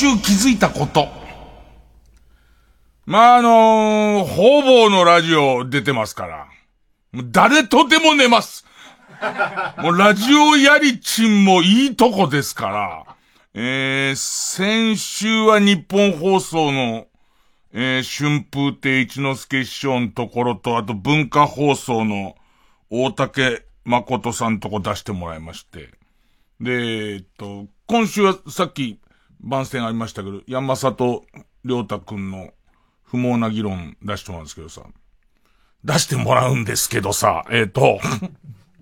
週気づいたこと。まあ、あのー、方々のラジオ出てますから。もう誰とでも寝ます。もうラジオやりちんもいいとこですから。えー、先週は日本放送の、えー、春風亭一之輔師匠のところと、あと文化放送の大竹誠さんとこ出してもらいまして。で、えっと、今週はさっき番宣ありましたけど、山里亮太くんの不毛な議論出してもらうんですけどさ。出してもらうんですけどさ、えっ、と、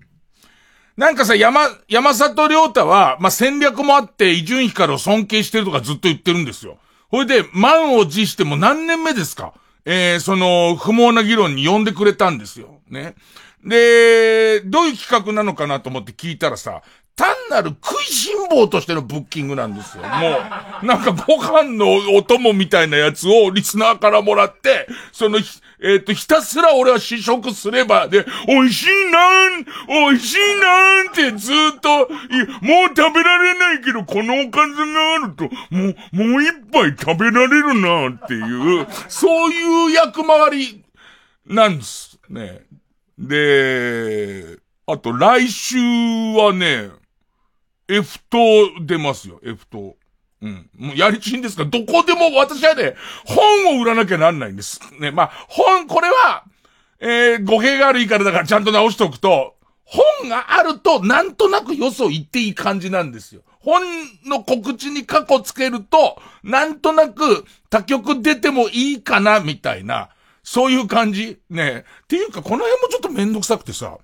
なんかさ、山、山里亮太は、まあ、戦略もあって、伊集院光を尊敬してるとかずっと言ってるんですよ。ほいで、満を持しても何年目ですか？えー、その、不毛な議論に呼んでくれたんですよ。ね。で、どういう企画なのかなと思って聞いたらさ、単なる食いしん坊としてのブッキングなんですよ。もう、なんかご飯のお供みたいなやつをリスナーからもらって、そのひ、えっ、と、ひたすら俺は試食すれば、で、美味しいなー美味しいなーってずっと、もう食べられないけど、このおかずがあると、もう、もう一杯食べられるなっていう、そういう役回りなんですね。で、あと来週はね、F 党出ますよ、F 党。うん。もうやりちんですか、どこでも私はね、本を売らなきゃなんないんです。ね、まあ、本、これは、えー、語弊があるからだからちゃんと直しておくと、本があると、なんとなくよそ言っていい感じなんですよ。本の告知に過去つけると、なんとなく他局出てもいいかな、みたいな、そういう感じね。っていうか、この辺もちょっとめんどくさくてさ、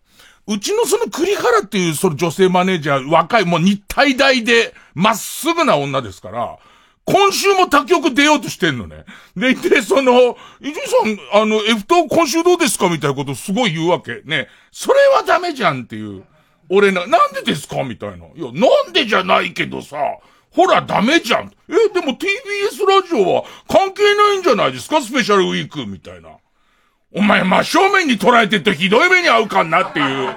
うちのその栗原っていうその女性マネージャー、若い、もう日体大で、まっすぐな女ですから、今週も他局出ようとしてんのね。で、で、その、伊集院さん、あの、F 党今週どうですかみたいなことすごい言うわけ。ね。それはダメじゃんっていう。俺な、なんでですかみたいな。いや、なんでじゃないけどさ、ほら、ダメじゃん。え、でも TBS ラジオは関係ないんじゃないですか？スペシャルウィークみたいな。お前真正面に捉えてるとひどい目に遭うかんなっていう。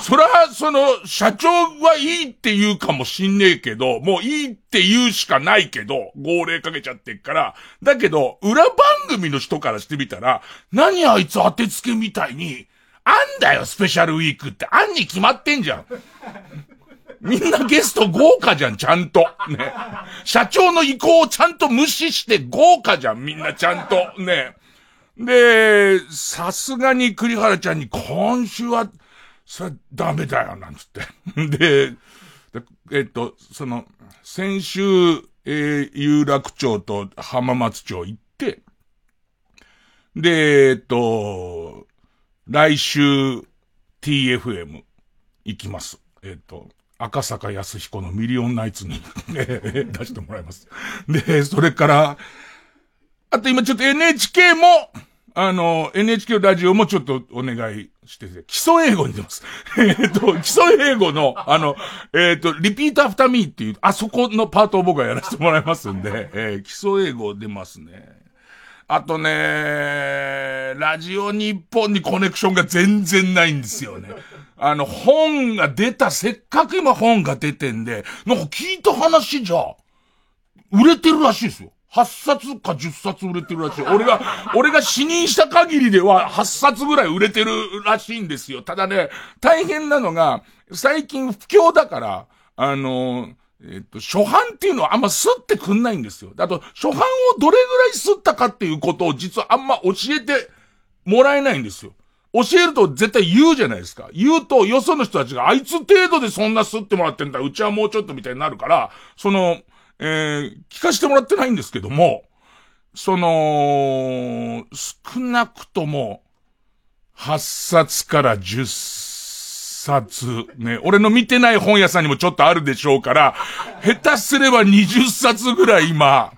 そら、その、社長はいいって言うかもしんねえけど、もういいって言うしかないけど、号令かけちゃってっから。だけど、裏番組の人からしてみたら、何あいつ当てつけみたいに、あんだよ、スペシャルウィークって。あんに決まってんじゃん。みんなゲスト豪華じゃん、ちゃんと。ね。社長の意向をちゃんと無視して豪華じゃん、みんなちゃんと。ね。で、さすがに栗原ちゃんに今週は、それダメだよ、なんつって。で、でえっと、その、先週、えー有楽町と浜松町行って、で、えっと、来週、TFM 行きます。えっと、赤坂泰彦のミリオンナイツに 出してもらいます。で、それから、あと今ちょっと NHK も、あの、NHK ラジオもちょっとお願いしてて、基礎英語に出ます。えっと、基礎英語の、あの、えっ、と、 repeat after me っていう、あそこのパートを僕はやらせてもらいますんで、えー基礎英語出ますね。あとね、ラジオ日本にコネクションが全然ないんですよね。あの、本が出た、せっかく今本が出てんで、なんか聞いた話じゃ、売れてるらしいですよ。8冊か10冊売れてるらしい。俺が、俺が死認した限りでは8冊ぐらい売れてるらしいんですよ。ただね、大変なのが、最近不況だから、あの、えっと、初版っていうのはあんま吸ってくんないんですよ。あと、初版をどれぐらい吸ったかっていうことを実はあんま教えてもらえないんですよ。教えると絶対言うじゃないですか。言うと、よその人たちが、あいつ程度でそんな吸ってもらってんだ、うちはもうちょっとみたいになるから、その、えー、聞かせてもらってないんですけども、その、少なくとも、8冊から10冊、ね、俺の見てない本屋さんにもちょっとあるでしょうから、下手すれば20冊ぐらい今、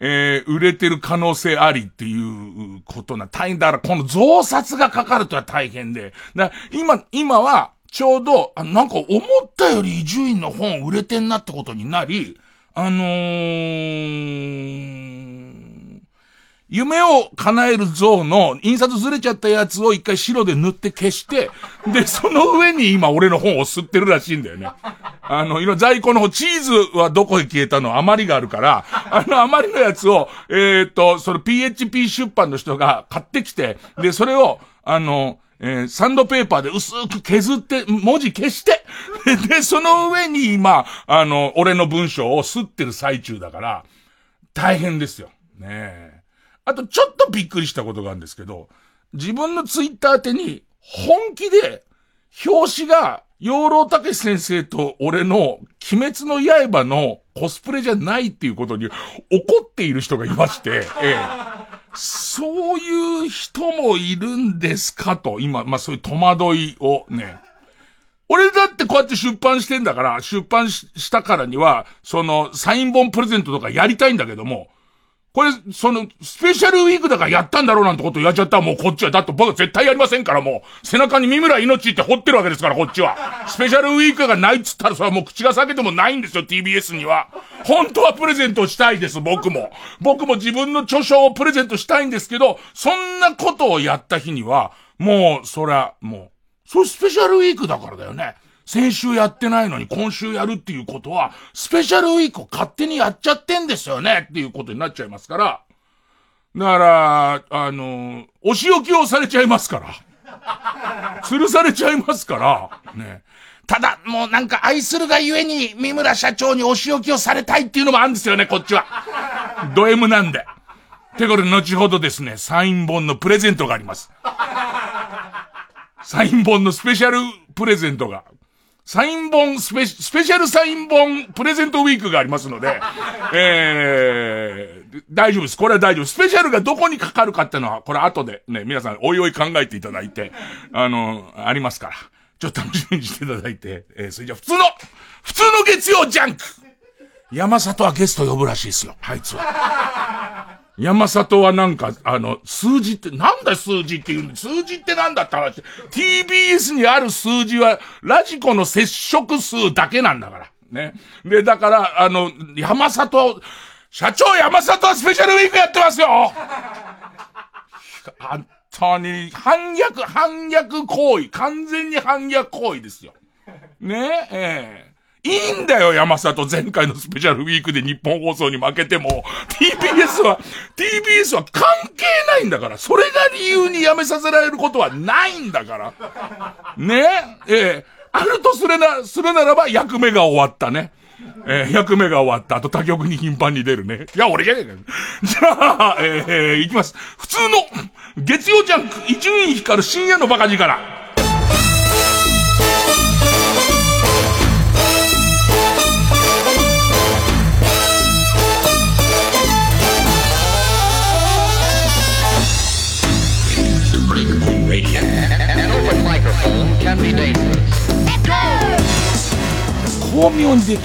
えー、売れてる可能性ありっていうことな、大変だから、この増刷がかかるとは大変で。だ今、今は、ちょうど、あなんか思ったより伊集院の本売れてんなってことになり、あのー、夢を叶える像の印刷ずれちゃったやつを一回白で塗って消して、で、その上に今俺の本を吸ってるらしいんだよね。あの、今在庫の方、チーズはどこへ消えたの余りがあるから、あの余りのやつを、えー、と、その PHP 出版の人が買ってきて、で、それを、あの、えー、サンドペーパーで薄く削って、文字消して、で、その上に今、あの、俺の文章を吸ってる最中だから、大変ですよ。ねえ。あとちょっとびっくりしたことがあるんですけど、自分のツイッター宛に本気で表紙が養老孟先生と俺の鬼滅の刃のコスプレじゃないっていうことに怒っている人がいまして、ええ、そういう人もいるんですか？と、今、まあそういう戸惑いをね、俺だってこうやって出版してんだから、出版したからには、その、サイン本プレゼントとかやりたいんだけども、これ、その、スペシャルウィークだからやったんだろうなんてこと言われちゃったらもうこっちは、だって僕は絶対やりませんからもう、背中に三村命って掘ってるわけですからこっちは。スペシャルウィークがないっつったらそれはもう口が裂けてもないんですよ、TBS には。本当はプレゼントしたいです、僕も。僕も自分の著書をプレゼントしたいんですけど、そんなことをやった日には、もう、そりゃ、もう、そうスペシャルウィークだからだよね。先週やってないのに今週やるっていうことは、スペシャルウィークを勝手にやっちゃってんですよねっていうことになっちゃいますから、だから、あの、お仕置きをされちゃいますから。吊るされちゃいますから、ね。ただ、もうなんか愛するがゆえに、三村社長にお仕置きをされたいっていうのもあるんですよね、こっちは。ド M なんで。てこれ、後ほどですね、サイン本のプレゼントがあります。サイン本のスペシャルプレゼントが。サイン本スペ、スペシャルサイン本プレゼントウィークがありますので、えー、大丈夫です。これは大丈夫。スペシャルがどこにかかるかってのは、これ後でね、皆さんおいおい考えていただいて、あの、ありますから。ちょっと楽しみにしていただいて、えー、それじゃ普通の、普通の月曜ジャンク山里はゲスト呼ぶらしいですよ、あいつは。山里はなんか、あの、数字って、なんだ数字って言うの数字ってなんだって話。TBS にある数字は、ラジコの接触数だけなんだから。ね。で、だから、あの、山里、社長山里はスペシャルウィークやってますよ本当に、反逆、反逆行為。完全に反逆行為ですよ。ねええいいんだよ、山里。前回のスペシャルウィークで日本放送に負けても。TBS は、TBS は関係ないんだから。それが理由に辞めさせられることはないんだから。ね？ええあるとするな、するならば役目が終わったね。えー、役目が終わった。あと他局に頻繁に出るね。いや、俺じゃねえか。じゃあ、えー、いきます。普通の、月曜ジャンク、伊集院光る深夜のバカ力。巧妙にできる。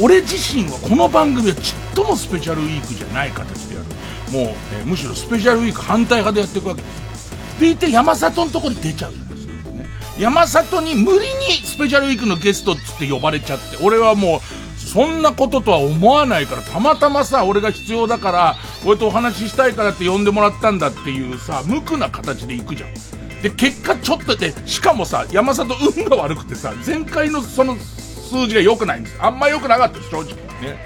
俺自身はこの番組はちっともスペシャルウィークじゃない形でやる。もう、えむしろスペシャルウィーク反対派でやっていくわけ。ですでいて山里のところに出ちゃうんですよね。山里に無理にスペシャルウィークのゲストっつって呼ばれちゃって俺はもうそんなこととは思わないからたまたまさ俺が必要だから俺とお話ししたいからって呼んでもらったんだっていうさ無垢な形で行くじゃん。で、結果ちょっとで、しかもさ、山里運が悪くてさ、前回のその数字が良くないんです。あんま良くなかった正直。ね。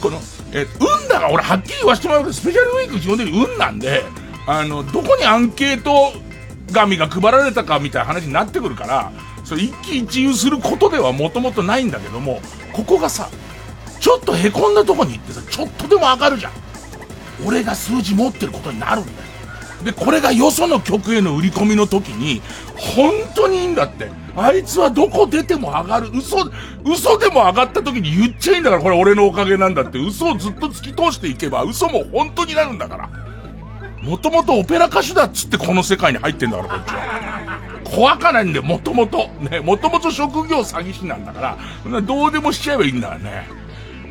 この、え運だが俺はっきり言わせてもらうけど、スペシャルウィーク基本的に運なんで、あの、どこにアンケート紙が配られたかみたいな話になってくるから、それ一喜一憂することではもともとないんだけども、ここがさ、ちょっと凹んだとこに行ってさ、ちょっとでも上がるじゃん。俺が数字持ってることになるんだよ。で、これがよその曲への売り込みの時に、本当にいいんだって。あいつはどこ出ても上がる。嘘、嘘でも上がった時に言っちゃいいんだから、これ俺のおかげなんだって。嘘をずっと突き通していけば、嘘も本当になるんだから。もともとオペラ歌手だっつってこの世界に入ってんだから、こっちは。怖かないんだよ、もともと。ね、もともと職業詐欺師なんだから、どうでもしちゃえばいいんだからね。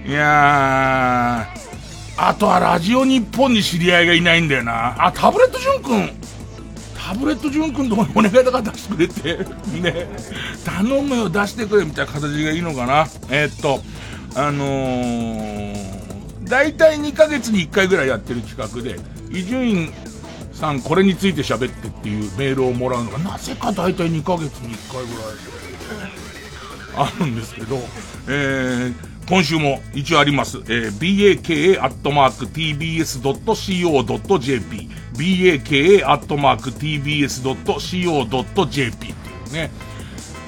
いやー、あとはラジオ日本に知り合いがいないんだよな。あ、タブレット潤くん。タブレット潤くんとこにお願いだから出してくれて。ね。頼むよ、出してくれみたいな形がいいのかな。えー、っと、あのー、だいたい2ヶ月に1回ぐらいやってる企画で、伊集院さんこれについて喋ってっていうメールをもらうのが、なぜかだいたい2ヶ月に1回ぐらいあるんですけど、えー、今週も一応あります。えー、baka.tbs.co.jp baka.tbs.co.jp っていうね。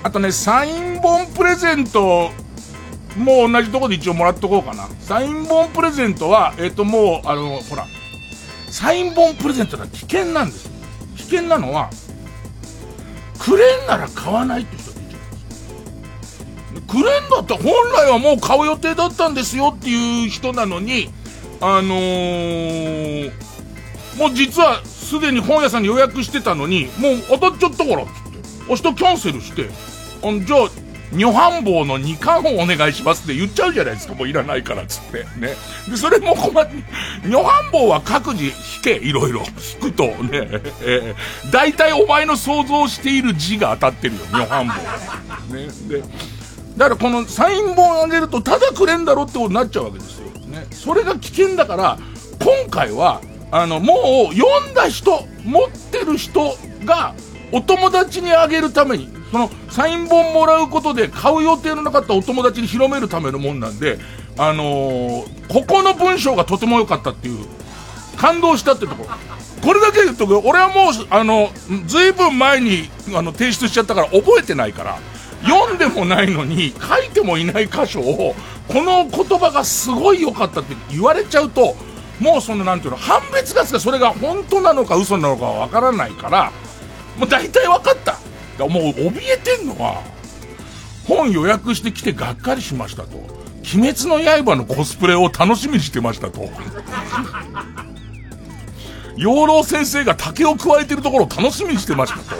あとね、サイン本プレゼントもう同じとこで一応もらっとこうかな。サイン本プレゼントは、えっ、ー、ともう、あの、ほら、サイン本プレゼントは危険なんです。危険なのは、くれんなら買わないって人くれんだって本来はもう買う予定だったんですよっていう人なのに、あのー、もう実はすでに本屋さんに予約してたのに、もう当たっちゃったからっつって、明日キャンセルして、あじゃあ、女飯棒の2巻をお願いしますって言っちゃうじゃないですか、もういらないからっつって。ね。で、それも困って、女飯棒は各自引け、いろいろ。引くとね、えー、大体お前の想像している字が当たってるよ、女飯棒。ね。で、だからこのサイン本あげるとただくれんだろってことになっちゃうわけですよ。ね。それが危険だから、今回は、あの、もう読んだ人、持ってる人がお友達にあげるために、そのサイン本もらうことで買う予定のなかったお友達に広めるためのもんなんで、あのー、ここの文章がとても良かったっていう、感動したってところ。これだけ言うと、俺はもう、あの、ずいぶん前に、あの、提出しちゃったから覚えてないから、読んでもないのに書いてもいない箇所をこの言葉がすごい良かったって言われちゃうともうそのなんていうの判別がつかそれが本当なのか嘘なのかわからないからもう大体分かった。もう怯えてんのは本予約してきてがっかりしましたと。鬼滅の刃のコスプレを楽しみにしてましたと。養老先生が竹を加えてるところを楽しみにしてましたと。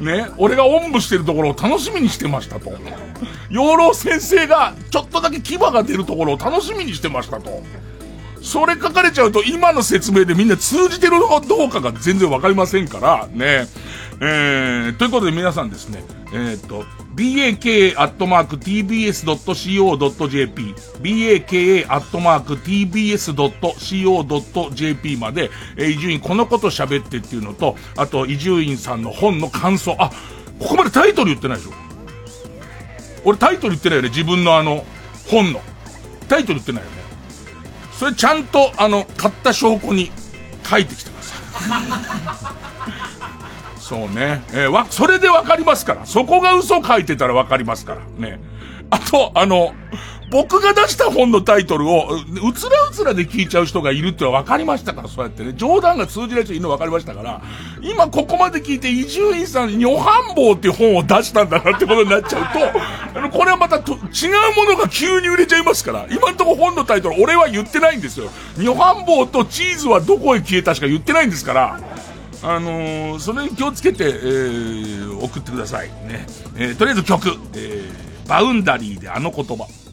ね、俺がおんぶしてるところを楽しみにしてましたと。養老先生がちょっとだけ牙が出るところを楽しみにしてましたと。それ書かれちゃうと今の説明でみんな通じてるのかどうかが全然わかりませんから、ね。えー、ということで皆さんですね、えー、っと、baka.tbs.co.jp、baka.tbs.co.jp まで、えー、伊集院このこと喋ってっていうのと、あと、伊集院さんの本の感想、あ、ここまでタイトル言ってないでしょ俺タイトル言ってないよね、自分のあの、本の。タイトル言ってないよね。それちゃんと、あの、買った証拠に書いてきてください。そうね。えー、わ、それでわかりますから。そこが嘘書いてたらわかりますから。ね。あと、あの、僕が出した本のタイトルを、うつらうつらで聞いちゃう人がいるってのは分かりましたから、そうやってね。冗談が通じない人いるの分かりましたから、今ここまで聞いて伊集院さん、女飯坊っていう本を出したんだなってことになっちゃうと、あの、これはまた違うものが急に売れちゃいますから、今んとこ本のタイトル、俺は言ってないんですよ。女飯坊とチーズはどこへ消えたしか言ってないんですから、あのー、それに気をつけて、えー、送ってください。ね。えー、とりあえず曲、えー、バウンダリーであの言葉。葉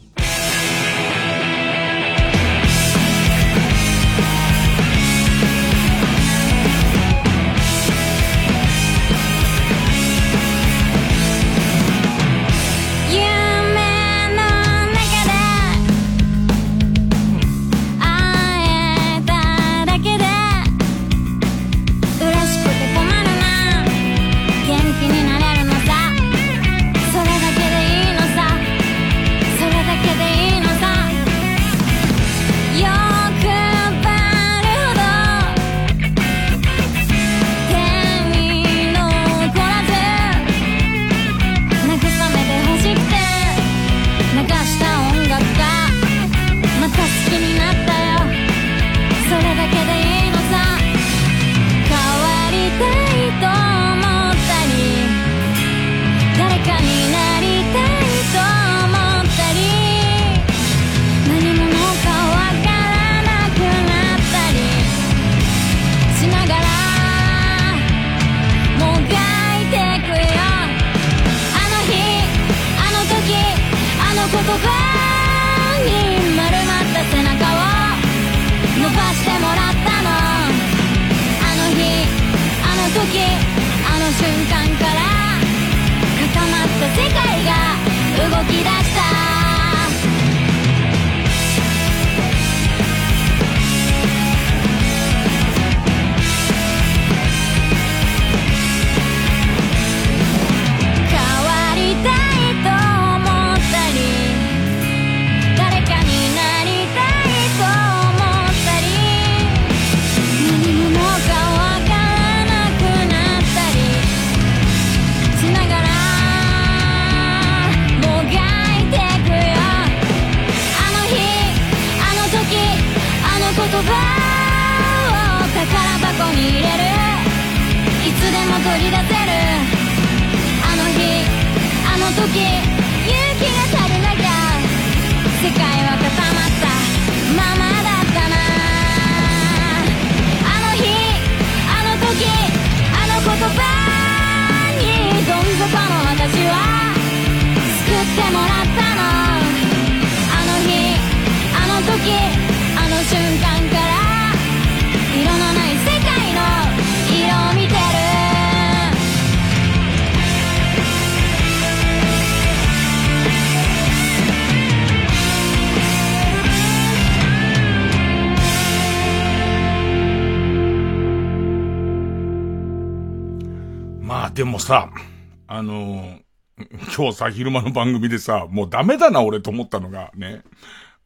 今日さ、昼間の番組でさ、もうダメだな俺と思ったのがね、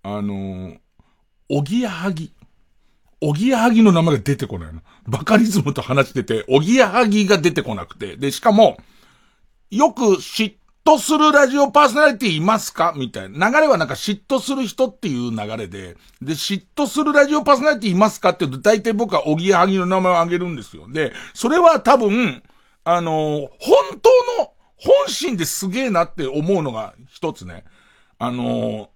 あのーおぎやはぎ。おぎやはぎの名前が出てこないの。バカリズムと話してて、おぎやはぎが出てこなくて。で、しかも、よく嫉妬するラジオパーソナリティいますか？みたいな。流れはなんか嫉妬する人っていう流れで、で、嫉妬するラジオパーソナリティいますかって言うと、大体僕はおぎやはぎの名前を挙げるんですよ。で、それは多分、あのー本当の、本心ですげえなって思うのが一つね。あのー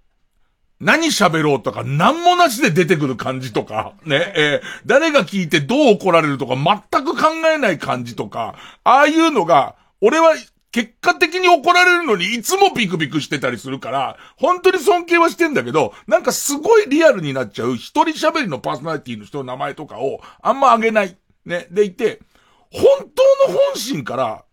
何喋ろうとか、何もなしで出てくる感じとか、ね、えー誰が聞いてどう怒られるとか、全く考えない感じとか、ああいうのが、俺は結果的に怒られるのにいつもビクビクしてたりするから、本当に尊敬はしてんだけど、なんかすごいリアルになっちゃう一人喋りのパーソナリティの人の名前とかをあんまあげない。ね、でいて、本当の本心から、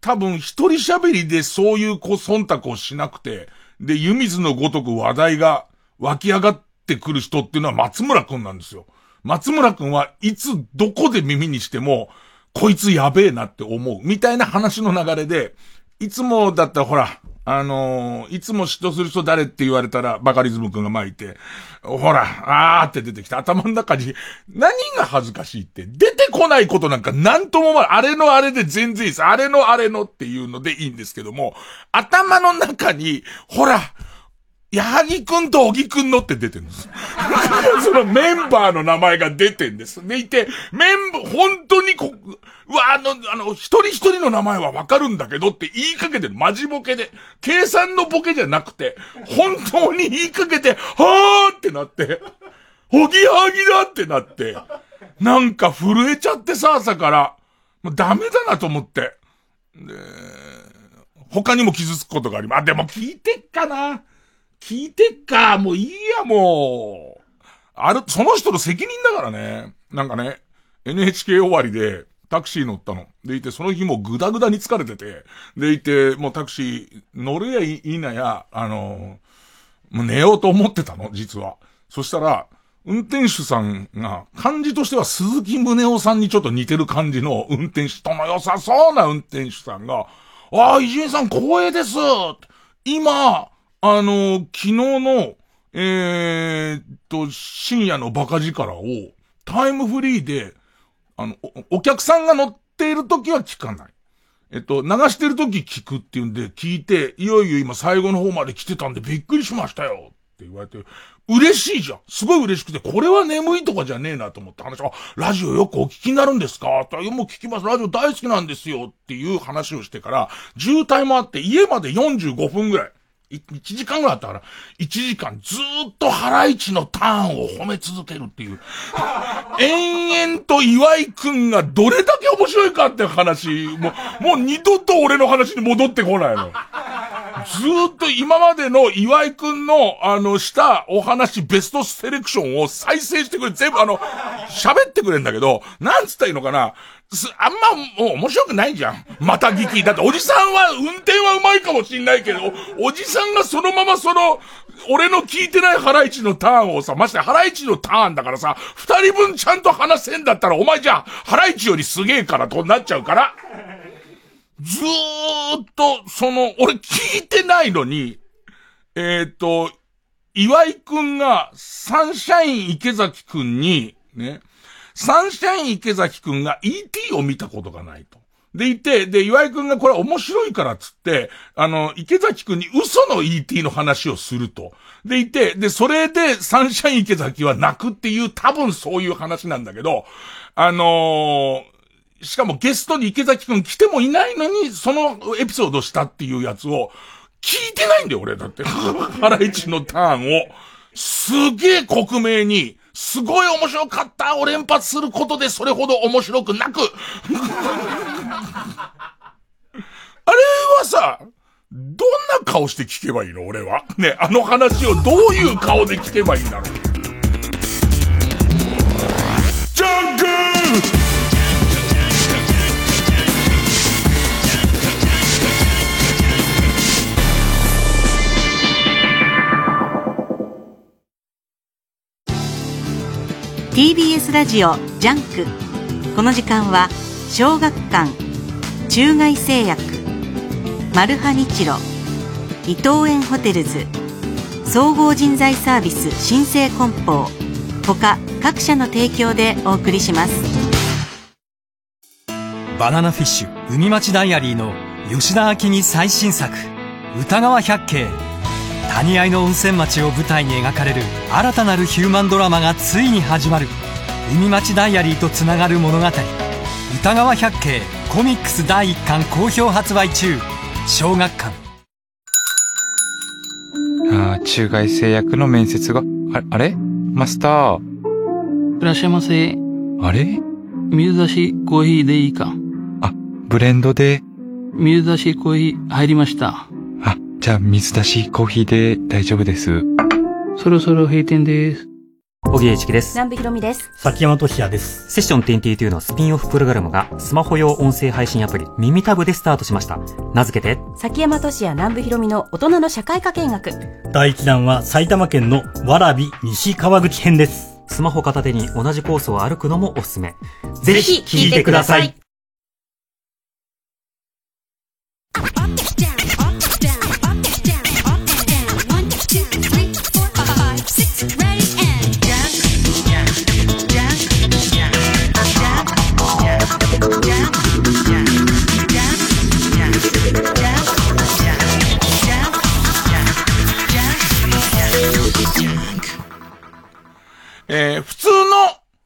多分一人喋りでそういうこう忖度をしなくて、で、湯水のごとく話題が湧き上がってくる人っていうのは松村くんなんですよ。松村くんはいつどこで耳にしても、こいつやべえなって思う。みたいな話の流れで、いつもだったらほら、あのーいつも嫉妬する人誰って言われたら、バカリズムくんが前いて、ほら、あーって出てきて、頭の中に、何が恥ずかしいって、出てこないことなんか何とも思わない。あれのあれで全然いいです。あれのあれのっていうのでいいんですけども、頭の中に、ほら、矢作くんと小木くんのって出てるんです。そのメンバーの名前が出てんです。でいて、メンバー、本当にこ、うわ、あの、あの、一人一人の名前はわかるんだけどって言いかけてる。マジボケで。計算のボケじゃなくて、本当に言いかけて、はーってなって、おぎはぎだってなって、なんか震えちゃってさ、朝から。もうダメだなと思って。で、他にも傷つくことがあります。あ、でも聞いてっかな。聞いてっか。もういいや、もう。ある、その人の責任だからね。なんかね、NHK 終わりで、タクシー乗ったの。でいて、その日もぐだぐだに疲れてて。でいて、もうタクシー乗るやいいなや、あのもう寝ようと思ってたの、実は。そしたら、運転手さんが、感じとしては鈴木宗男さんにちょっと似てる感じの運転手、人の良さそうな運転手さんが、ああ、伊集院さん光栄です今、あの、昨日の、えーっと、深夜のバカ力を、タイムフリーで、あの、おお客さんが乗っている時は聞かない。えっと、流してる時聞くっていうんで聞いて、いよいよ今最後の方まで来てたんでびっくりしましたよって言われて、嬉しいじゃん。すごい嬉しくて、これは眠いとかじゃねえなと思って話は、ラジオよくお聞きになるんですかって言ったら、いやもう聞きます。ラジオ大好きなんですよっていう話をしてから、渋滞もあって家まで45分ぐらい。い1時間ぐらいあったから、1時間ずっとハライチのターンを褒め続けるっていう。延々と岩井くんがどれだけ面白いかって話、もう、もう二度と俺の話に戻ってこないの。ずっと今までの岩井くんの、あの、したお話、ベストセレクションを再生してくれ、全部あの、喋ってくれんだけど、なんつったらいいのかな、す、あんま、もう面白くないじゃん。また聞き。だっておじさんは運転はうまいかもしんないけど、おじさんがそのままその、俺の聞いてないハライチのターンをさ、ましてハライチのターンだからさ、二人分ちゃんと話せんだったら、お前じゃ、ハライチよりすげえからとなっちゃうから。ずーっと、その、俺聞いてないのに、えっ、ー、と、岩井くんが、サンシャイン池崎くんに、ね、サンシャイン池崎くんが ET を見たことがないと。でいて、で、岩井くんがこれ面白いからっつって、あの、池崎くんに嘘の ET の話をすると。でいて、で、それでサンシャイン池崎は泣くっていう多分そういう話なんだけど、あのーしかもゲストに池崎くん来てもいないのに、そのエピソードしたっていうやつを、聞いてないんだよ、俺だって。ハライチのターンを。すげえ克明に、すごい面白かったを連発することでそれほど面白くなく。あれはさ、どんな顔して聞けばいいの俺は？ね、あの話をどういう顔で聞けばいいんだろう？ジャンク TBS ラジオジャンク。この時間は小学館中外製薬マルハニチロ伊藤園ホテルズ総合人材サービス新生梱包他各社の提供でお送りします。バナナフィッシュ海町ダイアリーの吉田明美最新作歌川百景。谷合の温泉町を舞台に描かれる新たなるヒューマンドラマがついに始まる海町ダイアリーとつながる物語歌川百景コミックス第1巻好評発売中小学館ああ、中外製薬の面接が、ああれ？マスター。いらっしゃいませ。あれ？水出しコーヒーでいいか。あ、ブレンドで。水出しコーヒー入りました。あ、じゃあ水出しコーヒーで大丈夫です。そろそろ閉店です。小木栄一です。南部ひろみです。崎山俊也です。セッション22のスピンオフプログラムがスマホ用音声配信アプリ耳タブでスタートしました。名付けて、崎山俊也南部ひろみの大人の社会科見学。第1弾は埼玉県のわらび西川口編です。スマホ片手に同じコースを歩くのもおすすめ。ぜひ聞いてください。えー、普通の、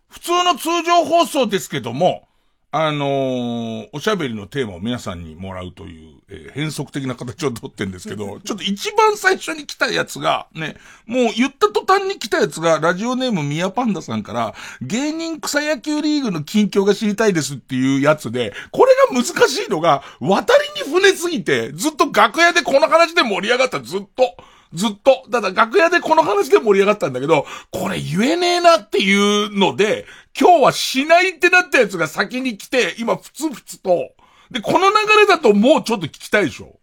普通の通常放送ですけども、あのー、おしゃべりのテーマを皆さんにもらうという、えー、変則的な形をとってんですけど、ちょっと一番最初に来たやつが、ね、もう言った途端に来たやつが、ラジオネームミヤパンダさんから、芸人草野球リーグの近況が知りたいですっていうやつで、これが難しいのが、渡りに船すぎて、ずっと楽屋でこの話で盛り上がった、ずっと。ずっと。ただ楽屋でこの話で盛り上がったんだけど、これ言えねえなっていうので、今日はしないってなったやつが先に来て、今ふつふつと。で、この流れだともうちょっと聞きたいでしょ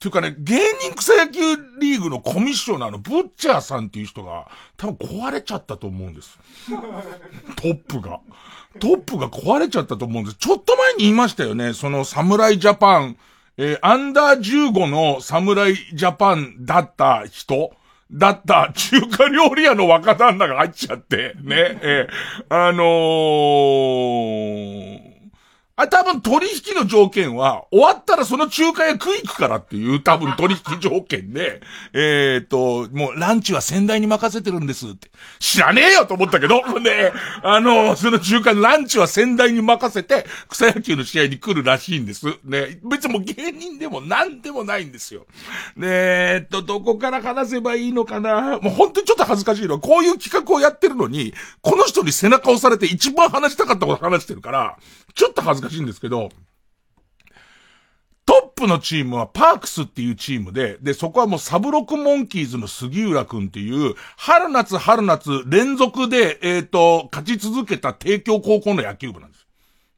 ていうかね、芸人草野球リーグのコミッショナーのブッチャーさんっていう人が、多分壊れちゃったと思うんです。トップが。トップが壊れちゃったと思うんです。ちょっと前に言いましたよね。その侍ジャパン、えー、アンダー15の侍ジャパンだった人だった中華料理屋の若旦那が入っちゃって、ね、えー、あのー、あ、多分取引の条件は、終わったらその中華屋食い行くからっていう多分取引条件で、えっ、と、もうランチは仙台に任せてるんですって。知らねえよと思ったけど、ね、あの、その中華ランチは仙台に任せて、草野球の試合に来るらしいんです。ね、別にもう芸人でも何でもないんですよ。ねえっと、どこから話せばいいのかなもう本当にちょっと恥ずかしいのは、こういう企画をやってるのに、この人に背中を押されて一番話したかったこと話してるから、ちょっと恥ずかしいしいんですけど、トップのチームはパークスっていうチームで、で、そこはもうサブロックモンキーズの杉浦くんっていう、春夏春夏連続で、えっ、と、勝ち続けた帝京高校の野球部なんです。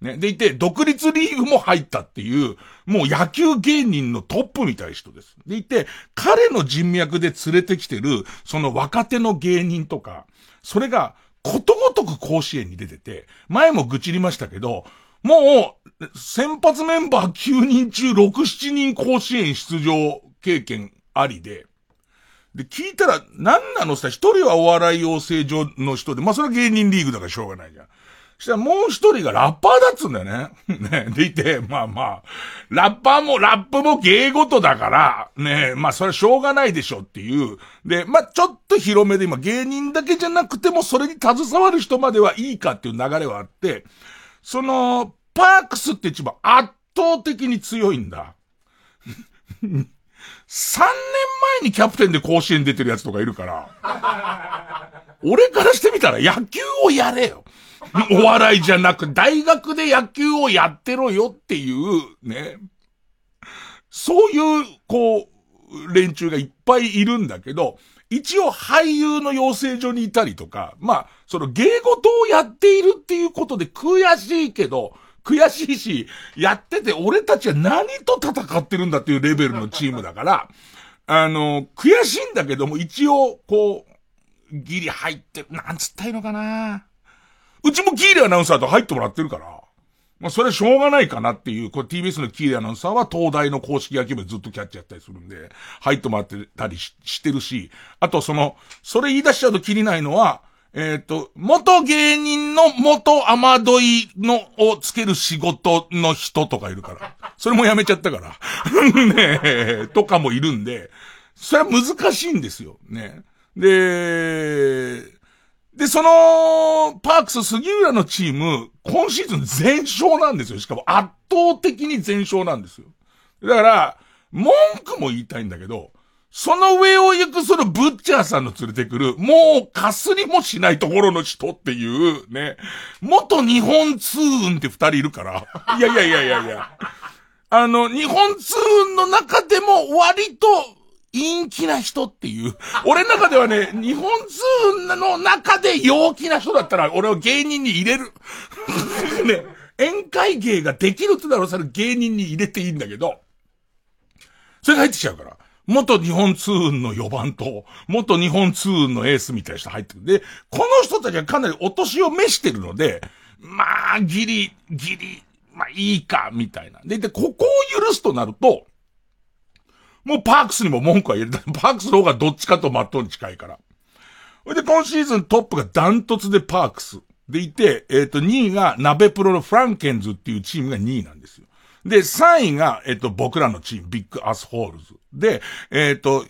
ね。でいて、独立リーグも入ったっていう、もう野球芸人のトップみたい人です。でいて、彼の人脈で連れてきてる、その若手の芸人とか、それが、ことごとく甲子園に出てて、前も愚痴りましたけど、もう、先発メンバー9人中6、7人甲子園出場経験ありで、で、聞いたら、何なのさ、一人はお笑い養成所の人で、まあ、それは芸人リーグだからしょうがないじゃん。そしたらもう一人がラッパーだっつうんだよね。ね。でいて、まあまあ、ラッパーも、ラップも芸事だから、ね、まあそれはしょうがないでしょっていう。で、まあちょっと広めで今芸人だけじゃなくてもそれに携わる人まではいいかっていう流れはあって、その、パークスって一番圧倒的に強いんだ。3年前にキャプテンで甲子園出てるやつとかいるから、俺からしてみたら野球をやれよ。お笑いじゃなく、大学で野球をやってろよっていう、ね。そういう、こう、連中がいっぱいいるんだけど、一応俳優の養成所にいたりとか、まあ、その芸事をやっているっていうことで悔しいけど、悔しいし、やってて俺たちは何と戦ってるんだっていうレベルのチームだから、あの、悔しいんだけども一応、こう、ギリ入ってる、なんつったいのかな。うちもキーリアナウンサーと入ってもらってるから、まあそれはしょうがないかなっていう、これ TBS のキーアナウンサーは東大の公式野球部ずっとキャッチやったりするんで、入ってもらってたりしてるし、あとその、それ言い出しちゃうときりないのは、えっ、ー、と、元芸人の元雨どいのをつける仕事の人とかいるから。それもやめちゃったから。ねえ、とかもいるんで、それは難しいんですよ。ね。で、で、その、パークス杉浦のチーム、今シーズン全勝なんですよ。しかも圧倒的に全勝なんですよ。だから、文句も言いたいんだけど、その上を行くそのブッチャーさんの連れてくる、もうかすりもしないところの人っていう、ね、元日本ツーンって二人いるから。いやいやいやいやいや。あの、日本ツーンの中でも割と陰気な人っていう。俺の中ではね、日本ツーンの中で陽気な人だったら、俺を芸人に入れる。ね、宴会芸ができるってならそれ芸人に入れていいんだけど、それが入ってきちゃうから。元日本ツーンの4番と、元日本ツーンのエースみたいな人入ってくる。で、この人たちはかなりお年を召してるので、まあ、ギリ、ギリ、まあいいか、みたいな。で、で、ここを許すとなると、もうパークスにも文句は言える。パークスの方がどっちかとマットに近いから。それで今シーズントップがダントツでパークス。でいて、えっ、ー、と、2位が鍋プロのフランケンズっていうチームが2位なんですよ。で、3位が、えっ、ー、と、僕らのチーム、ビッグアスホールズ。で、えっ、ー、と、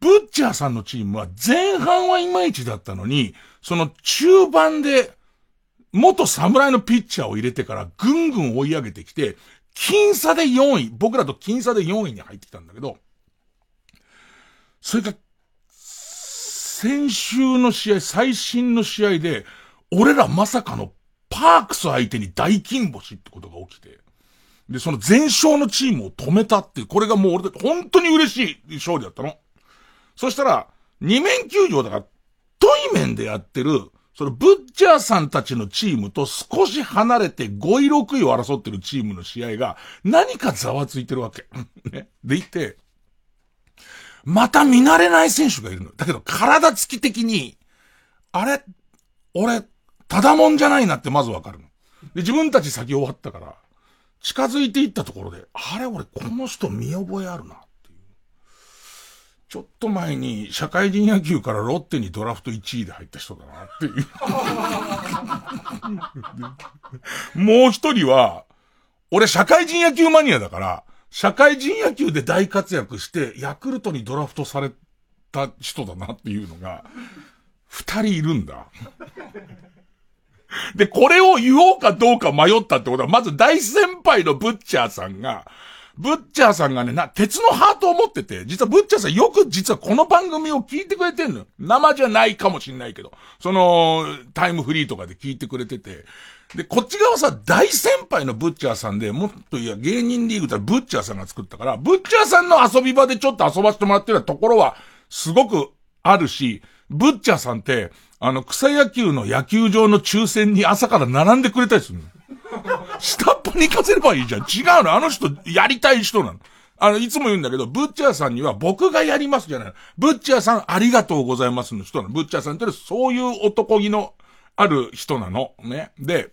ブッチャーさんのチームは前半はいまいちだったのに、その中盤で、元侍のピッチャーを入れてからぐんぐん追い上げてきて、僅差で4位、僕らと僅差で4位に入ってきたんだけど、それが、先週の試合、最新の試合で、俺らまさかのパークス相手に大金星ってことが起きて、で、その全勝のチームを止めたっていう、これがもう俺で本当に嬉しい勝利だったの。そしたら、二面球場だから、トイ面でやってる、そのブッチャーさんたちのチームと少し離れて5位6位を争ってるチームの試合が何かざわついてるわけ。ね。でいて、また見慣れない選手がいるの。だけど体つき的に、あれ、俺、ただもんじゃないなってまずわかるの。で、自分たち先終わったから、近づいていったところで、あれ俺この人見覚えあるな。ちょっと前に社会人野球からロッテにドラフト1位で入った人だなっていう。もう一人は、俺社会人野球マニアだから、社会人野球で大活躍して、ヤクルトにドラフトされた人だなっていうのが、二人いるんだ。で、これを言おうかどうか迷ったってことは、まず大先輩のブッチャーさんが、ブッチャーさんがね、な、鉄のハートを持ってて、実はブッチャーさんよく実はこの番組を聞いてくれてんのよ。生じゃないかもしんないけど、その、タイムフリーとかで聞いてくれてて、で、こっち側さ、大先輩のブッチャーさんで、もっといや、芸人リーグってブッチャーさんが作ったから、ブッチャーさんの遊び場でちょっと遊ばせてもらってるところは、すごくあるし、ブッチャーさんって、あの、草野球の野球場の抽選に朝から並んでくれたりするの。下っ端に行かせればいいじゃん。違うの。あの人、やりたい人なの。あの、いつも言うんだけど、ブッチャーさんには僕がやりますじゃない。ブッチャーさんありがとうございますの人なの。ブッチャーさんってそういう男気のある人なの。ね。で、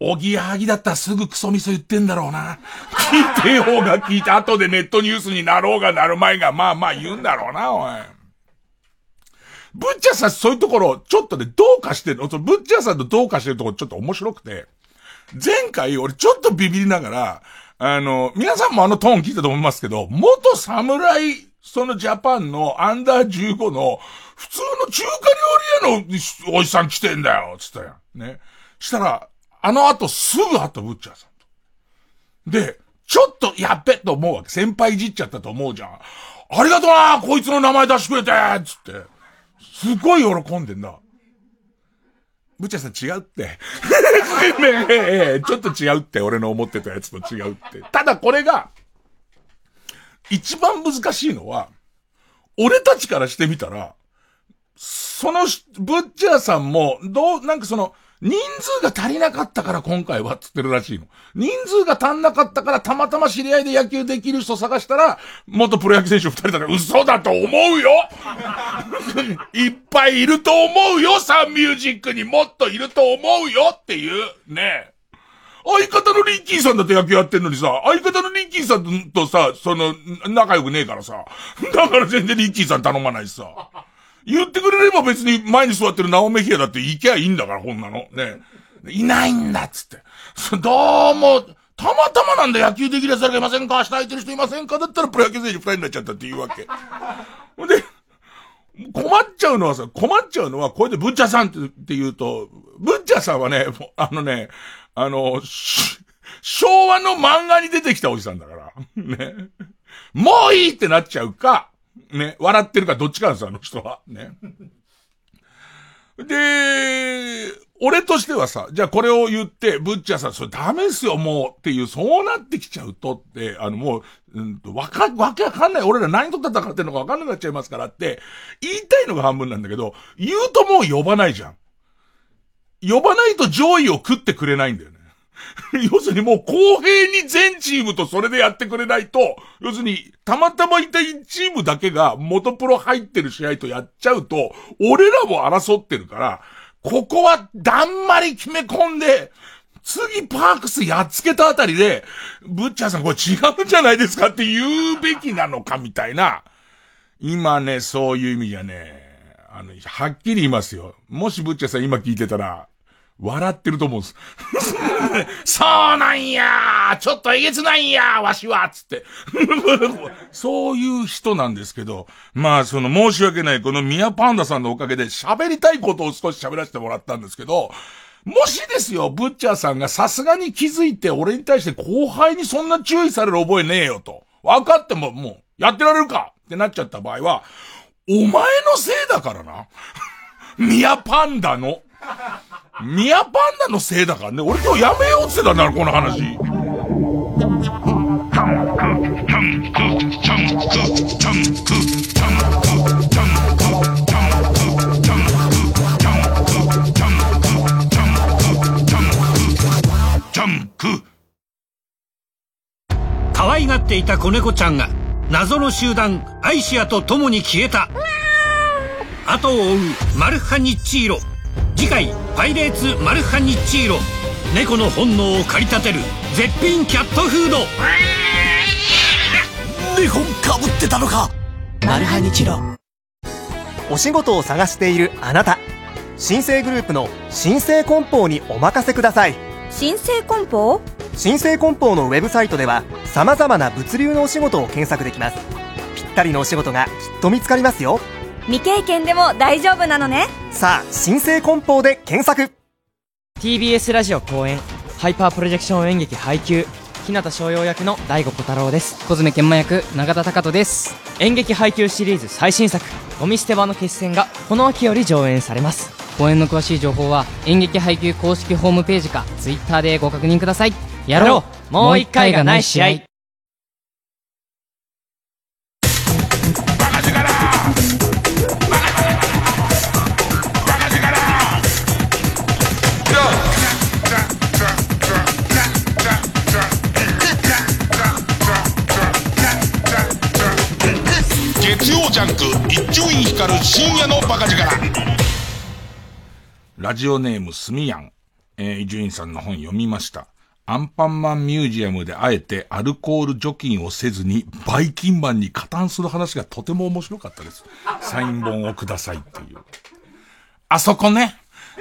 おぎやはぎだったらすぐクソ味噌言ってんだろうな。聞いてようが聞いて、後でネットニュースになろうがなる前が、まあまあ言うんだろうな、おい。ブッチャーさんそういうところ、ちょっとね、どうかしてる、のブッチャーさんとどうかしてるところちょっと面白くて、前回俺ちょっとビビりながら、あの、皆さんもあのトーン聞いたと思いますけど、元侍、そのジャパンのアンダー15の、普通の中華料理屋のおじさん来てんだよ、つったやん。ね。したら、あの後すぐ会ったブッチャーさんと。で、ちょっとやっべと思うわけ。先輩いじっちゃったと思うじゃん。ありがとうなこいつの名前出してくれてつって。すごい喜んでんだ。ブッチャーさん違うって。ねえ、ちょっと違うって、俺の思ってたやつと違うって。ただこれが、一番難しいのは、俺たちからしてみたら、その、ブッチャーさんも、どう、なんかその、人数が足りなかったから今回はつってるらしいの。人数が足んなかったからたまたま知り合いで野球できる人探したら、元プロ野球選手二人だから嘘だと思うよ いっぱいいると思うよサンミュージックにもっといると思うよっていう、ね相方のリッキーさんだって野球やってんのにさ、相方のリッキーさんとさ、その、仲良くねえからさ。だから全然リッキーさん頼まないしさ。言ってくれれば別に前に座ってるナオメヒアだって行けばいいんだから、こんなの。ね。いないんだっつって。どうも、たまたまなんだ野球できる奴らいませんか？明日空いてる人いませんか？だったらプロ野球選手二人になっちゃったって言うわけ。ほ んで、困っちゃうのはさ、困っちゃうのは、これでブッチャさんって言うと、ブッチャさんはね、あのね、あの、昭和の漫画に出てきたおじさんだから。ね。もういいってなっちゃうか、ね、笑ってるかどっちかなんですよ、あの人は。ね。で、俺としてはさ、じゃあこれを言って、ブッチャーさん、それダメっすよ、もう、っていう、そうなってきちゃうとって、あのもう、うんと、わか、わけわかんない。俺ら何と戦ってんのかわかんなくなっちゃいますからって、言いたいのが半分なんだけど、言うともう呼ばないじゃん。呼ばないと上位を食ってくれないんだよね。要するにもう公平に全チームとそれでやってくれないと、要するに、たまたまいた1チームだけが元プロ入ってる試合とやっちゃうと、俺らも争ってるから、ここはだんまり決め込んで、次パークスやっつけたあたりで、ブッチャーさんこれ違うんじゃないですかって言うべきなのかみたいな。今ね、そういう意味じゃね、あの、はっきり言いますよ。もしブッチャーさん今聞いてたら、笑ってると思うんです。そうなんやちょっとえげつないんやわしはつって。そういう人なんですけど、まあその申し訳ないこのミヤパンダさんのおかげで喋りたいことを少し喋らせてもらったんですけど、もしですよ、ブッチャーさんがさすがに気づいて俺に対して後輩にそんな注意される覚えねえよと。分かってももう、やってられるかってなっちゃった場合は、お前のせいだからな。ミヤパンダの。ミヤパンダのせいだからね。俺今日やめようって言ってたんだこの話。可愛がっていた子猫ちゃんが謎の集団アイシアと共に消えた後を追うマルハニッチーロ次回「パイレーツマルハニッチーロ」猫の本能を駆り立てる絶品キャットフード。猫かぶってたのか。マルハニチロ。お仕事を探しているあなた。新生グループの新生梱包にお任せください。新生梱包？新生梱包のウェブサイトでは様々な物流のお仕事を検索できます。ぴったりのお仕事がきっと見つかりますよ未経験でも大丈夫なのね。さあ新生梱包で検索。TBS ラジオ公演ハイパープロジェクション演劇配給日向翔陽役の大悟小太郎です。小爪研磨役永田貴人です。演劇配給シリーズ最新作「ゴミ捨て場の決戦」がこの秋より上演されます。公演の詳しい情報は演劇配給公式ホームページか Twitter でご確認ください。やろう。もう一回がない試合ジャンク一丁院光る深夜のバカ力ラジオネームすみやん。えー、伊集院さんの本読みました。アンパンマンミュージアムであえてアルコール除菌をせずにバイキンマンに加担する話がとても面白かったです。サイン本をくださいっていう。あそこね。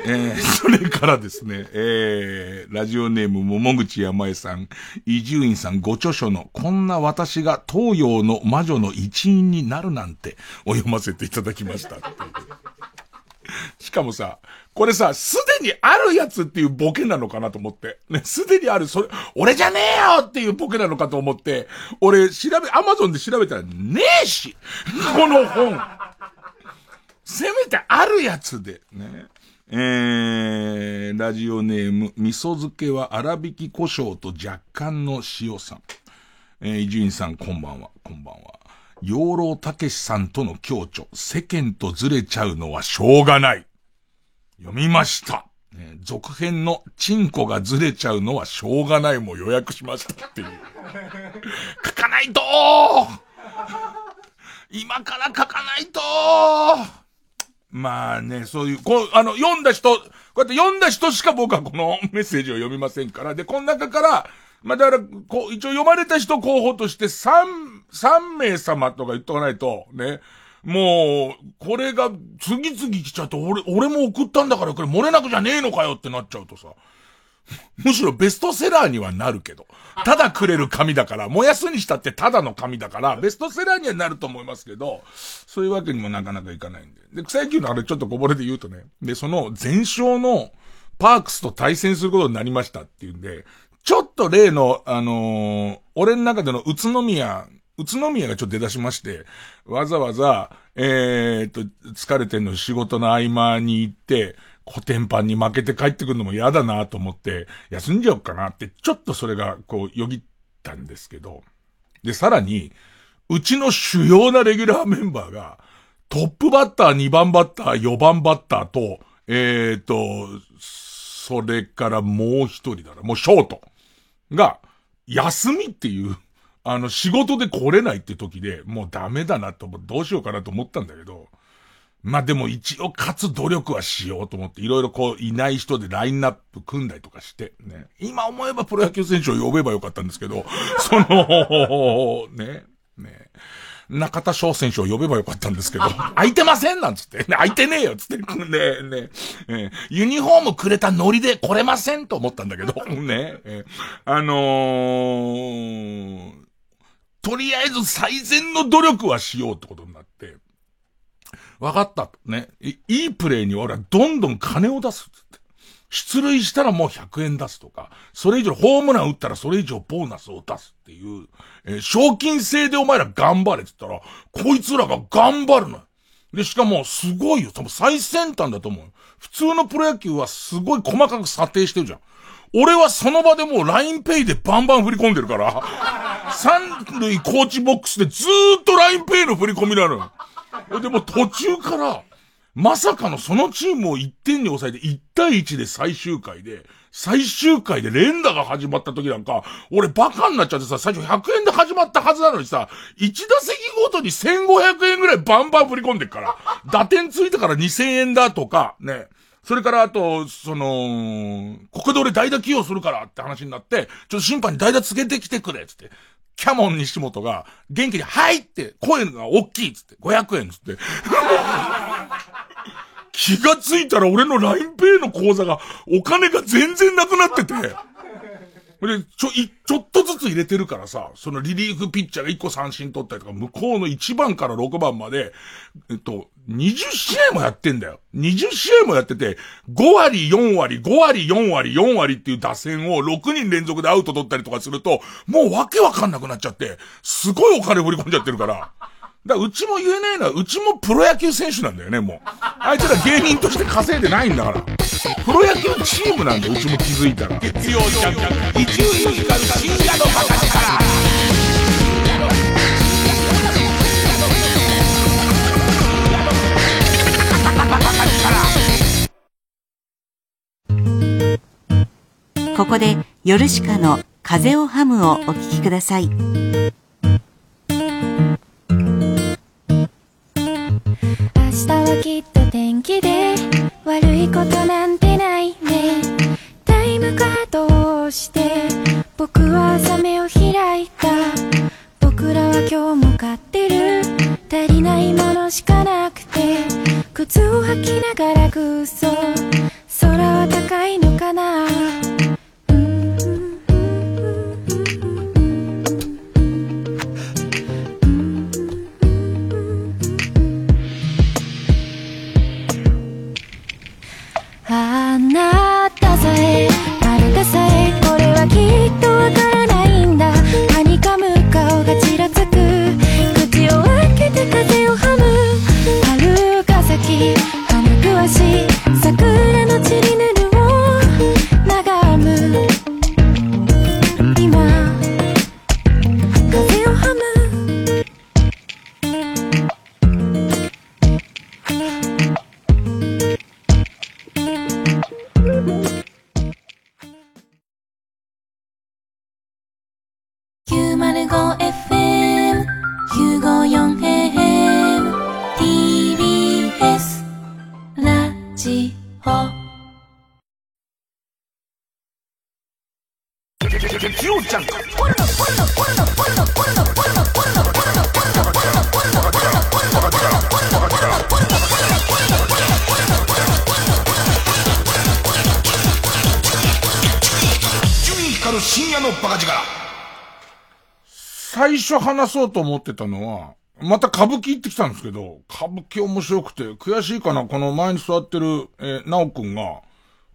えー、それからですね、えー、ラジオネーム桃口山江さん、伊集院さんご著書のこんな私が東洋の魔女の一員になるなんてを読ませていただきました。しかもさ、これさ、すでにあるやつっていうボケなのかなと思って。ね、すでにある、それ、俺じゃねえよっていうボケなのかと思って、俺調べ、アマゾンで調べたらねえしこの本せめてあるやつで、ね。えー、ラジオネーム、味噌漬けは粗挽き胡椒と若干の塩さん。えー、伊集院さんこんばんは、こんばんは。養老たけしさんとの共著、世間とずれちゃうのはしょうがない。読みました。ね、続編のチンコがずれちゃうのはしょうがないも予約しましたっていう。書かないと今から書かないとまあね、そういう、こう、あの、読んだ人、こうやって読んだ人しか僕はこのメッセージを読みませんから、で、この中から、まあだから、こう、一応読まれた人候補として3、3名様とか言っとかないと、ね、もう、これが次々来ちゃうと、俺、俺も送ったんだからこれ漏れなくじゃねえのかよってなっちゃうとさ、むしろベストセラーにはなるけど、ただくれる紙だから、燃やすにしたってただの紙だから、ベストセラーにはなると思いますけど、そういうわけにもなかなかいかないんで。で、草野球のあれちょっとこぼれで言うとね、で、その前哨のパークスと対戦することになりましたっていうんで、ちょっと例の、あのー俺の中での宇都宮、宇都宮がちょっと出だしまして、わざわざ、えー、っと、疲れてんの仕事の合間に行って、コテンパンに負けて帰ってくるのも嫌だなと思って、休んじゃおうかなって、ちょっとそれが、こう、よぎったんですけど。で、さらに、うちの主要なレギュラーメンバーが、トップバッター、2番バッター、4番バッターと、えー、と、それからもう一人だな、もうショートが、休みっていう、あの、仕事で来れないって時で、もうダメだなと思って、どうしようかなと思ったんだけど、まあでも一応勝つ努力はしようと思って、いろいろこう、いない人でラインナップ組んだりとかして、ね。今思えばプロ野球選手を呼べばよかったんですけど、その、ね、ね。中田翔選手を呼べばよかったんですけど、空いてませんなんつって、ね、空いてねえよつって、ね、ね、ね、ユニフォームくれたノリで来れませんと思ったんだけど、ね、えあのー、とりあえず最善の努力はしようってことになって、わかった。ね。いいプレイに俺はどんどん金を出す。出塁したらもう100円出すとか、それ以上ホームラン打ったらそれ以上ボーナスを出すっていう、えー賞金制でお前ら頑張れって言ったら、こいつらが頑張るのよ。で、しかもすごいよ。多分最先端だと思う。普通のプロ野球はすごい細かく査定してるじゃん。俺はその場でもう LINEPay でバンバン振り込んでるから、三塁コーチボックスでずーっと LINEPay の振り込みなの。でも途中から、まさかのそのチームを1点に抑えて1対1で最終回で、最終回で連打が始まった時なんか、俺バカになっちゃってさ、最初100円で始まったはずなのにさ、1打席ごとに1500円ぐらいバンバン振り込んでっから、打点ついたから2000円だとか、ね。それからあと、その、ここで俺代打起用するからって話になって、ちょっと審判に代打つけてきてくれ、つって。キャモン西本が元気に、はいって声が大きいっつって、500円っつって。気がついたら俺の LINEPay の口座が、お金が全然なくなってて。で、ちょ、い、ちょっとずつ入れてるからさ、そのリリーフピッチャーが1個三振取ったりとか、向こうの1番から6番まで、えっと、20試合もやってんだよ。20試合もやってて、5割、4割、5割、4割、4割っていう打線を6人連続でアウト取ったりとかすると、もうわけわかんなくなっちゃって、すごいお金振り込んじゃってるから。だからうちも言えないのは、うちもプロ野球選手なんだよね、もう。あいつら芸人として稼いでないんだから。プロ野球チームなんだよ、うちも気づいたら。月曜ジャンク、伊集院光深夜のバカ力。ここで、ヨルシカの風をハムをお聞きください。明日はきっと天気で悪いことなんてないね。タイムカードを押して？僕は朝目を開いた。僕らは今日も買ってる。足りないものしかなくて。靴を履きながら空想空は高いのかな？桜の散りぬるを眺む」「今風をはむ。ャン深夜のバカ力。最初話そうと思ってたのは、また歌舞伎行ってきたんですけど、歌舞伎面白くて、悔しいかな、この前に座ってる、えー、なおくんが、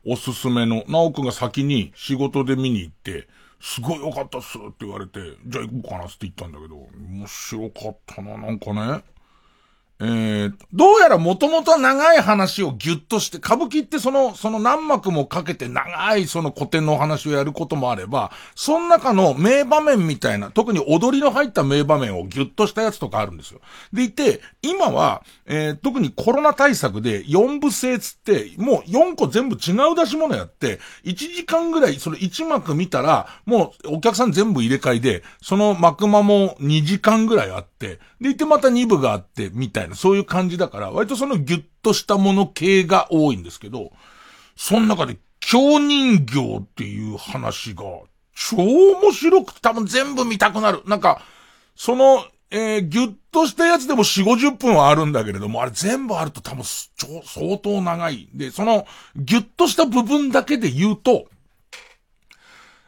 おすすめの、なおくんが先に仕事で見に行って、すごい良かったっすって言われて、じゃあ行こうかなって言ったんだけど、面白かったな、なんかね。え、どうやらもともと長い話をギュッとして、歌舞伎ってその、その何幕もかけて長いその古典のお話をやることもあれば、その中の名場面みたいな、特に踊りの入った名場面をギュッとしたやつとかあるんですよ。でいて、今は、えー、特にコロナ対策で4部制つって、もう4個全部違う出し物やって、1時間ぐらいその1幕見たら、もうお客さん全部入れ替えで、その幕間も2時間ぐらいあって、でいてまた2部があって、みたいな、そういう感じだから、割とそのギュッとしたもの系が多いんですけど、その中で、京人形っていう話が、超面白くて多分全部見たくなる。なんか、その、えー、ギュッとしたやつでも4、50分はあるんだけれども、あれ全部あると多分超、相当長い。で、その、ギュッとした部分だけで言うと、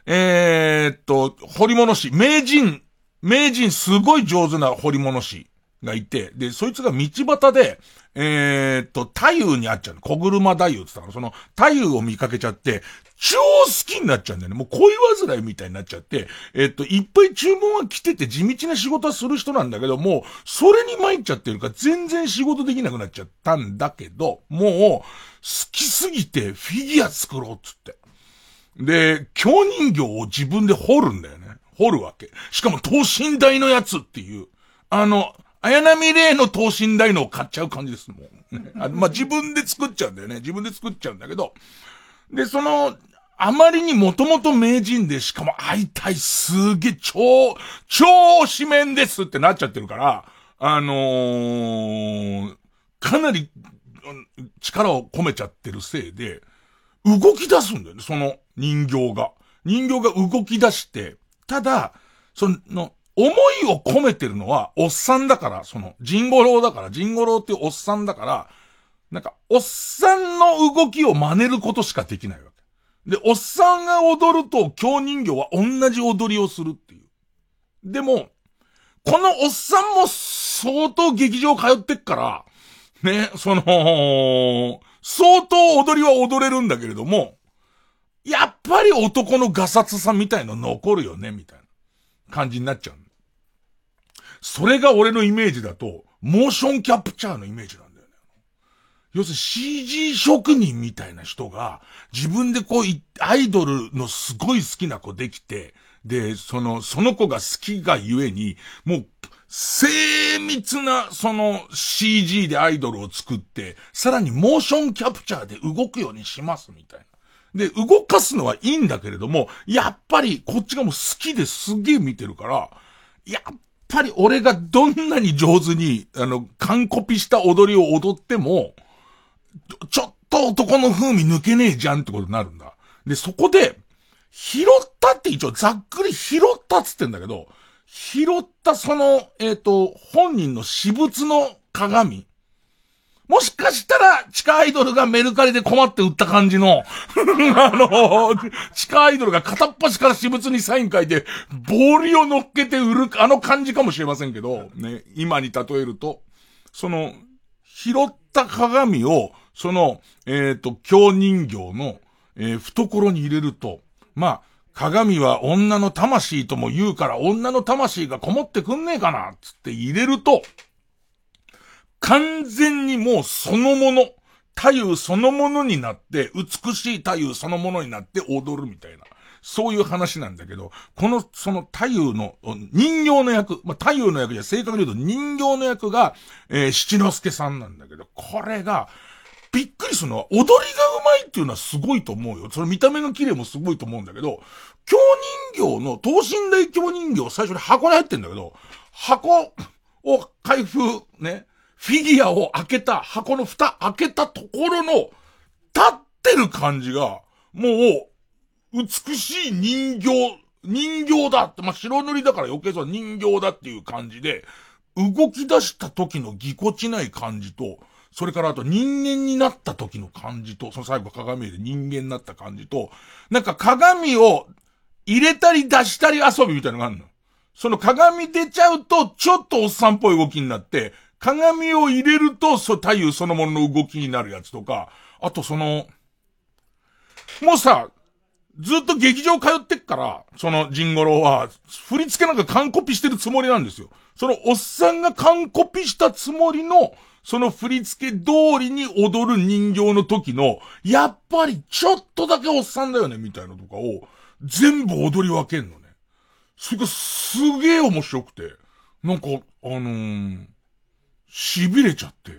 えー、っと、掘り物師、名人、名人すごい上手な掘り物師がいて、で、そいつが道端で、えー、っと、太夫に会っちゃうの。小車太夫って言ったから、その、太夫を見かけちゃって、超好きになっちゃうんだよね。もう恋煩いみたいになっちゃって、えーっと、いっぱい注文は来てて地道な仕事はする人なんだけど、もう、それに参っちゃってるから、全然仕事できなくなっちゃったんだけど、もう、好きすぎてフィギュア作ろうっつって。で、京人形を自分で掘るんだよね。掘るわけ。しかも等身大のやつっていう。あの、綾波レイの等身大のを買っちゃう感じです、もう。ねあまあ、自分で作っちゃうんだよね。自分で作っちゃうんだけど。で、その、あまりにもともと名人で、しかも会いたい、すげえ、超、超推しメンですってなっちゃってるから、あのー、かなり、力を込めちゃってるせいで、動き出すんだよね、その人形が。人形が動き出して、ただ、その、思いを込めてるのは、おっさんだから、その、ジンゴロウだから、ジンゴロウっていうおっさんだから、なんか、おっさんの動きを真似ることしかできないわけ。で、おっさんが踊ると、京人形は同じ踊りをするっていう。でも、このおっさんも相当劇場通ってっから、ね、その、相当踊りは踊れるんだけれども、やっぱり男のガサツさみたいの残るよね、みたいな感じになっちゃう。それが俺のイメージだと、モーションキャプチャーのイメージなんだよね。要するに CG 職人みたいな人が、自分でこう、アイドルのすごい好きな子できて、で、その、その子が好きがゆえに、もう、精密な、その CG でアイドルを作って、さらにモーションキャプチャーで動くようにしますみたいな。で、動かすのはいいんだけれども、やっぱりこっちがもう好きですげえ見てるから、やっぱり俺がどんなに上手に、あの、完コピした踊りを踊っても、ちょっと男の風味抜けねえじゃんってことになるんだ。で、そこで、拾ったって一応ざっくり拾ったっつってんだけど、拾ったその、えっ、ー、と、本人の私物の鏡。もしかしたら、地下アイドルがメルカリで困って売った感じの、あの、地下アイドルが片っ端から私物にサイン書いて、ボーリを乗っけて売る、あの感じかもしれませんけど、ね、今に例えると、その、拾った鏡を、その、えっ、ー、と、京人形の、えー、懐に入れると、まあ、鏡は女の魂とも言うから女の魂がこもってくんねえかなつって入れると、完全にもうそのもの、太陽そのものになって、美しい太陽そのものになって踊るみたいな。そういう話なんだけど、この、その太陽の人形の役、まあ、太陽の役じゃ正確に言うと人形の役が、えー、七之助さんなんだけど、これが、びっくりするのは、踊りがうまいっていうのはすごいと思うよ。その見た目が綺麗もすごいと思うんだけど、京人形の、等身大京人形最初に箱に入ってんだけど、箱を開封、ね、フィギュアを開けた、箱の蓋開けたところの、立ってる感じが、もう、美しい人形、人形だって、まあ、白塗りだから余計そう人形だっていう感じで、動き出した時のぎこちない感じと、それからあと人間になった時の感じと、その最後鏡で人間になった感じと、なんか鏡を入れたり出したり遊びみたいなのがあるの。その鏡出ちゃうと、ちょっとおっさんっぽい動きになって、鏡を入れると、そう、太陽そのものの動きになるやつとか、あとその、もうさ、ずっと劇場通ってっから、そのジンゴロは、振り付けなんか完コピしてるつもりなんですよ。そのおっさんが完コピしたつもりの、その振り付け通りに踊る人形の時の、やっぱりちょっとだけおっさんだよね、みたいなとかを、全部踊り分けんのね。それがすげえ面白くて、なんか、あのー、痺れちゃって。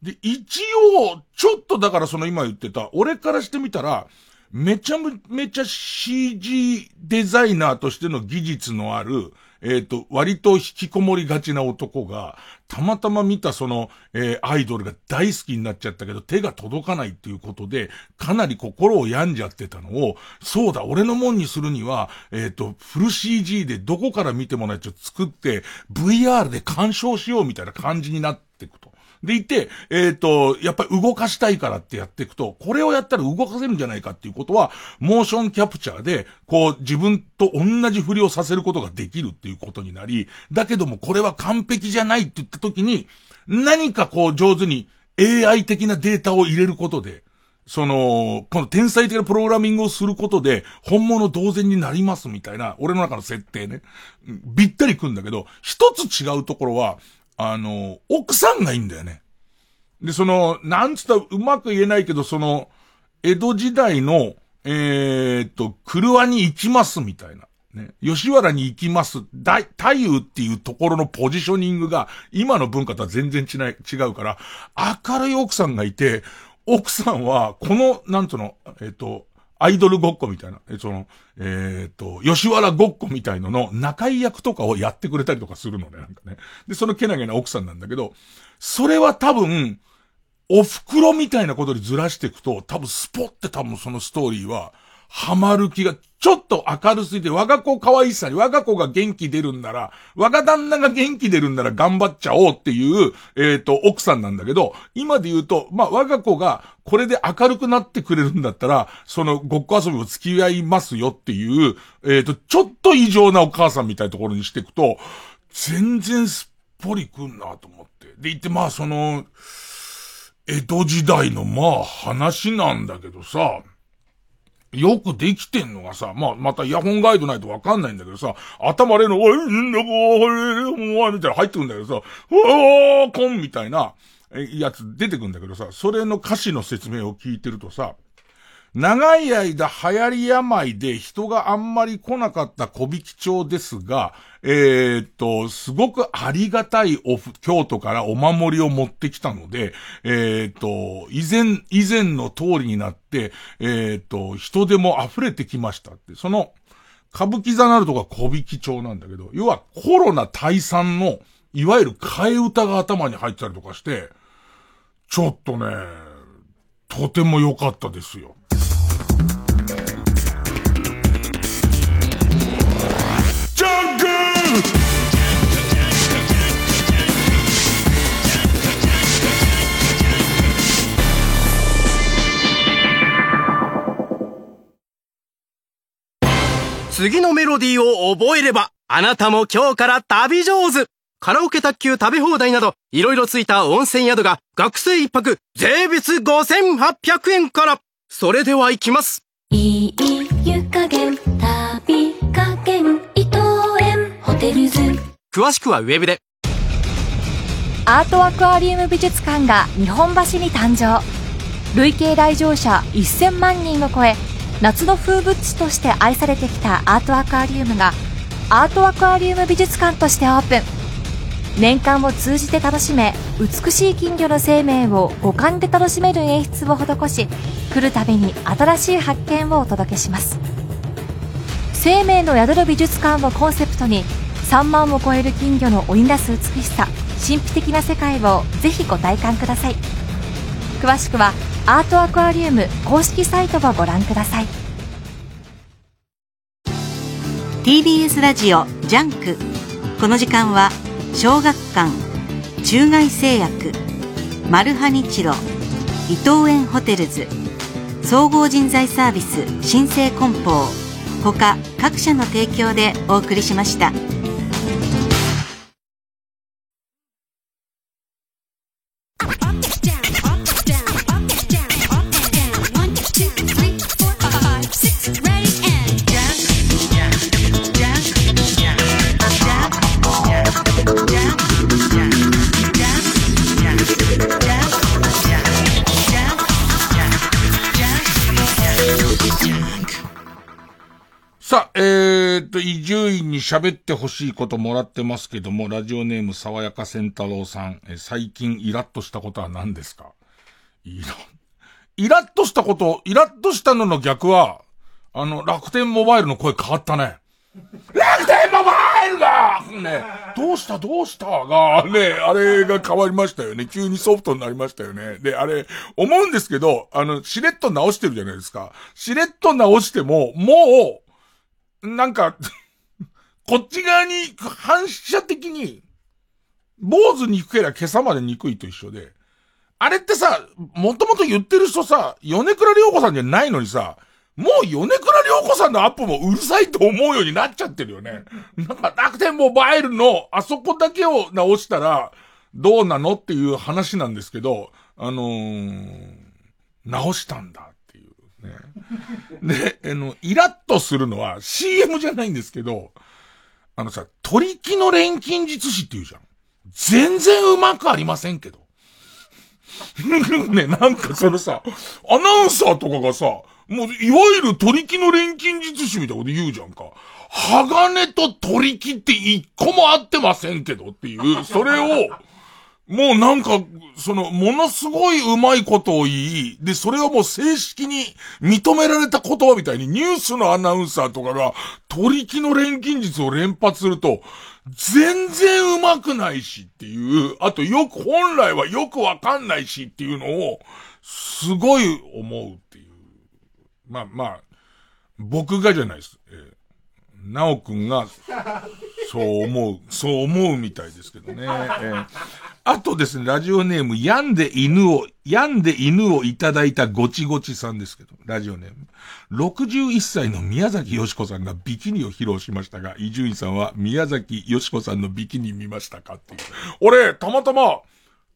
で、一応、ちょっとだからその今言ってた、俺からしてみたら、めちゃめちゃ CG デザイナーとしての技術のある、えっ、ー、と、割と引きこもりがちな男が、たまたま見たその、えー、アイドルが大好きになっちゃったけど、手が届かないっていうことで、かなり心を病んじゃってたのを、そうだ、俺のもんにするには、えっ、ー、と、フル CG でどこから見てもないと作って、VR で鑑賞しようみたいな感じになっていくと。でいて、えっ、ー、と、やっぱり動かしたいからってやっていくと、これをやったら動かせるんじゃないかっていうことは、モーションキャプチャーで、こう、自分と同じ振りをさせることができるっていうことになり、だけどもこれは完璧じゃないって言った時に、何かこう上手に AI 的なデータを入れることで、その、この天才的なプログラミングをすることで、本物同然になりますみたいな、俺の中の設定ね。びったりくんだけど、一つ違うところは、あの、奥さんがいいんだよね。で、その、なんつったらうまく言えないけど、その、江戸時代の、えー、っと、車に行きますみたいな。ね。吉原に行きます。大、太夫っていうところのポジショニングが、今の文化とは全然違い、違うから、明るい奥さんがいて、奥さんは、この、なんつうの、えっと、アイドルごっこみたいな、え、その、えっ、と、吉原ごっこみたいのの仲居役とかをやってくれたりとかするのね、なんかね。で、そのけなげな奥さんなんだけど、それは多分、お袋みたいなことにずらしていくと、多分スポって多分そのストーリーは、ハマる気が、ちょっと明るすぎて、我が子可愛さに我が子が元気出るんなら、我が旦那が元気出るんなら頑張っちゃおうっていう、えっ、ー、と、奥さんなんだけど、今で言うと、まあ、我が子がこれで明るくなってくれるんだったら、そのごっこ遊びを付き合いますよっていう、えっ、ー、と、ちょっと異常なお母さんみたいなところにしていくと、全然すっぽりくんなと思って。で、言って、まあ、その、江戸時代のまあ話なんだけどさ、よくできてんのがさ、まあ、またイヤホンガイドないとわかんないんだけどさ、頭れの、おい、んだこ、おい、みたいな入ってくんだけどさ、おー、こんみたいな、えやつ出てくんだけどさ、それの歌詞の説明を聞いてるとさ、長い間流行り病で人があんまり来なかった小引町ですが、えー、っと、すごくありがたいお、京都からお守りを持ってきたので、えー、っと、以前、以前の通りになって、えー、っと、人でも溢れてきましたって、その、歌舞伎座なるとか小引町なんだけど、要はコロナ退散の、いわゆる替え歌が頭に入ったりとかして、ちょっとね、とても良かったですよ。次のメロディーを覚えれば、あなたも今日から旅上手カラオケ卓球食べ放題など、いろいろついた温泉宿が、学生一泊、税別5800円から。それでは行きます。いい湯加減、旅加減、伊藤園、ホテルズ。詳しくはウェブで。アートアクアリウム美術館が日本橋に誕生。累計来場者1000万人を超え、夏の風物詩として愛されてきたアートアクアリウムがアートアクアリウム美術館としてオープン。年間を通じて楽しめ美しい金魚の生命を五感で楽しめる演出を施し来るたびに新しい発見をお届けします。生命の宿る美術館をコンセプトに3万を超える金魚の織りなす美しさ神秘的な世界をぜひご体感ください。詳しくはアートアクアリウム公式サイトをご覧ください TBS ラジオジャンクこの時間は小学館中外製薬マルハニチロ伊藤園ホテルズ総合人材サービス新生梱包他各社の提供でお送りしました。と、伊集院に喋ってほしいこともらってますけども、ラジオネーム爽やか仙太郎さん、え最近イラッとしたことは何ですか？イラ、イラッとしたこと、イラッとしたのの逆は、あの、楽天モバイルの声変わったね。楽天モバイルがね、どうした？どうした？が、ね、あれが変わりましたよね。急にソフトになりましたよね。で、あれ、思うんですけど、あの、しれっと直してるじゃないですか。しれっと直しても、もう、なんか こっち側に反射的に、坊主憎けりゃ今朝まで憎いと一緒で、あれってさ、もともと言ってる人さ、米倉涼子さんじゃないのにさ、もう米倉涼子さんのアップもうるさいと思うようになっちゃってるよね。なんか楽天モバイルのあそこだけを直したらどうなのっていう話なんですけど、あのー、直したんだっていうね。で、あの、イラッとするのは CM じゃないんですけど、あのさ、取り木の錬金術師って言うじゃん。全然うまくありませんけど。ね、なんかそのさ、アナウンサーとかがさ、もう、いわゆる取り木の錬金術師みたいなこと言うじゃんか。鋼と取り木って一個も合ってませんけどっていう、それを、もうなんか、その、ものすごい上手いことを言い、で、それをもう正式に認められた言葉みたいにニュースのアナウンサーとかが、取り木の錬金術を連発すると、全然上手くないしっていう、あとよく、本来はよくわかんないしっていうのを、すごい思うっていう。まあまあ、僕がじゃないです。えーなおくんが、そう思う、そう思うみたいですけどね。えー、あとですね、ラジオネーム、病んで犬を、病んで犬をいただいたごちごちさんですけど、ラジオネーム。61歳の宮崎よしこさんがビキニを披露しましたが、伊集院さんは宮崎よしこさんのビキニ見ましたかっていう。俺、たまたま、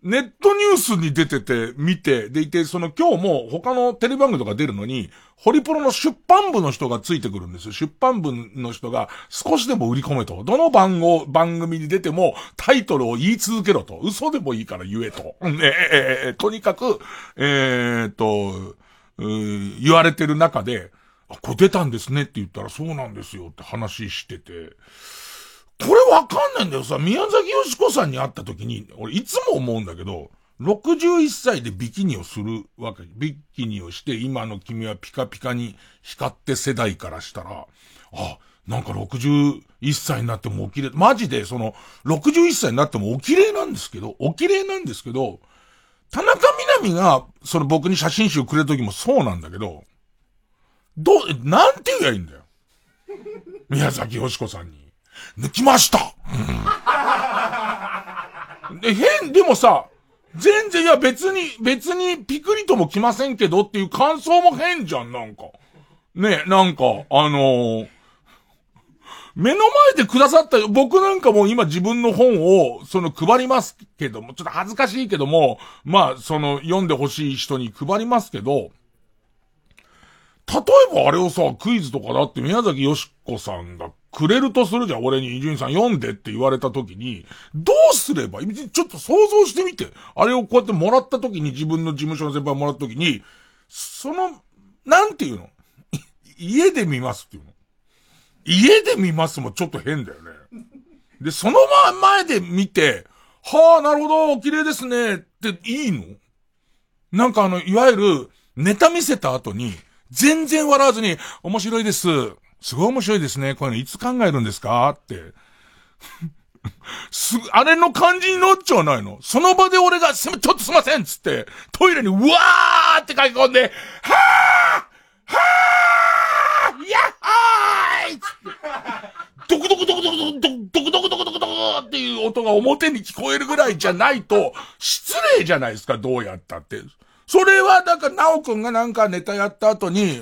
ネットニュースに出てて、見て、でいて、その今日も他のテレビ番組とか出るのに、ホリプロの出版部の人がついてくるんですよ。出版部の人が少しでも売り込めと。どの番号、番組に出てもタイトルを言い続けろと。嘘でもいいから言えと。ね ええとにかく、えー、っと、言われてる中で、あ、これ出たんですねって言ったらそうなんですよって話してて、これわかんないんだよさ、宮崎よしこさんに会った時に、俺いつも思うんだけど、61歳でビキニをするわけ。ビキニをして、今の君はピカピカに光って世代からしたら、あ、なんか61歳になってもお綺麗、マジでその、61歳になってもお綺麗なんですけど、お綺麗なんですけど、田中みな実が、その僕に写真集くれる時もそうなんだけど、どう、なんて言えばいいんだよ。宮崎よしこさんに。抜きましたうんで、変、でもさ、全然、いや別に、別にピクリとも来ませんけどっていう感想も変じゃん、なんか。ね、なんか、あのー、目の前でくださった、僕なんかも今自分の本を、その配りますけども、ちょっと恥ずかしいけども、まあ、その読んでほしい人に配りますけど、例えばあれをさ、クイズとかだって宮崎よしこさんがくれるとするじゃん。俺に伊集院さん読んでって言われた時に、どうすれば？ちょっと想像してみて。あれをこうやってもらった時に自分の事務所の先輩もらった時に、その、なんていうの？家で見ますっていうの家で見ますもちょっと変だよね。で、その前で見て、はあ、なるほど、綺麗ですね、っていいの？なんかあの、いわゆる、ネタ見せた後に、全然笑わずに、面白いです。すごい面白いですね。こういうのいつ考えるんですか？って。す、あれの感じになっちゃわないの？その場で俺が、すちょっとすいませんつって、トイレにうわーって書き込んで、はーはーやっはーいつって、ドクドクドクドクドクドクドクドクドクドクドクっていう音が表に聞こえるぐらいじゃないと、失礼じゃないですか、どうやったって。それは、だか、なおくんがなんかネタやった後に、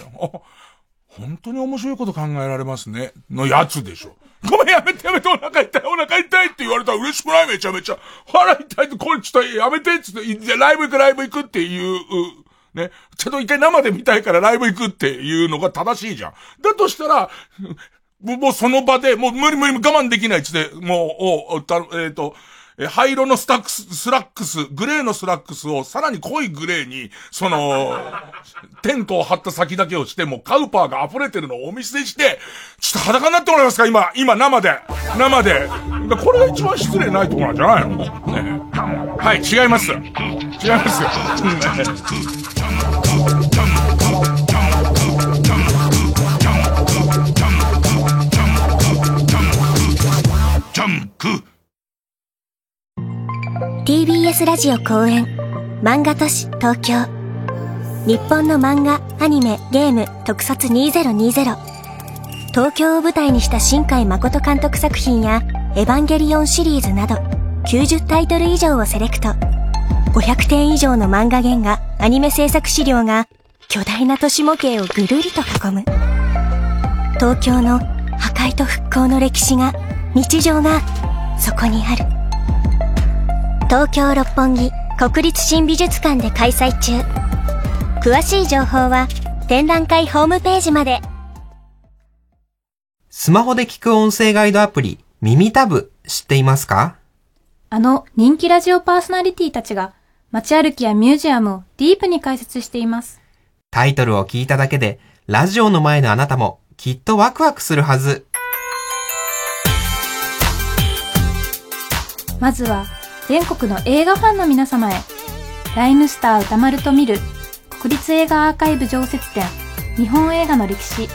本当に面白いこと考えられますね。のやつでしょ。ごめんやめてやめてお腹痛いお腹痛いって言われたら嬉しくないめちゃめちゃ。腹痛いってこれちょっとやめてっつって、じゃライブ行くライブ行くっていう、ね。ちょっと一回生で見たいからライブ行くっていうのが正しいじゃん。だとしたら、もうその場で、もう無理無理我慢できないっつって、もう、お、た、えっ、ー、と、え、灰色のスタックス、スラックス、グレーのスラックスをさらに濃いグレーに、その、テントを張った先だけをして、もうカウパーが溢れてるのをお見せして、ちょっと裸になってもらえますか？今、今生で。生で。これが一番失礼ないところなんじゃないの？ね。はい、違います。違いますよ。ジャンク TBS ラジオ公演。漫画都市東京。日本の漫画、アニメ、ゲーム特撮2020東京を舞台にした新海誠監督作品やエヴァンゲリオンシリーズなど90タイトル以上をセレクト。500点以上の漫画原画、アニメ制作資料が巨大な都市模型をぐるりと囲む。東京の破壊と復興の歴史が日常がそこにある。東京六本木国立新美術館で開催中。詳しい情報は展覧会ホームページまで。スマホで聞く音声ガイドアプリ耳タブ知っていますか？あの人気ラジオパーソナリティたちが街歩きやミュージアムをディープに解説しています。タイトルを聞いただけでラジオの前のあなたもきっとワクワクするはず。まずは全国の映画ファンの皆様へライムスター歌丸と見る国立映画アーカイブ常設展日本映画の歴史。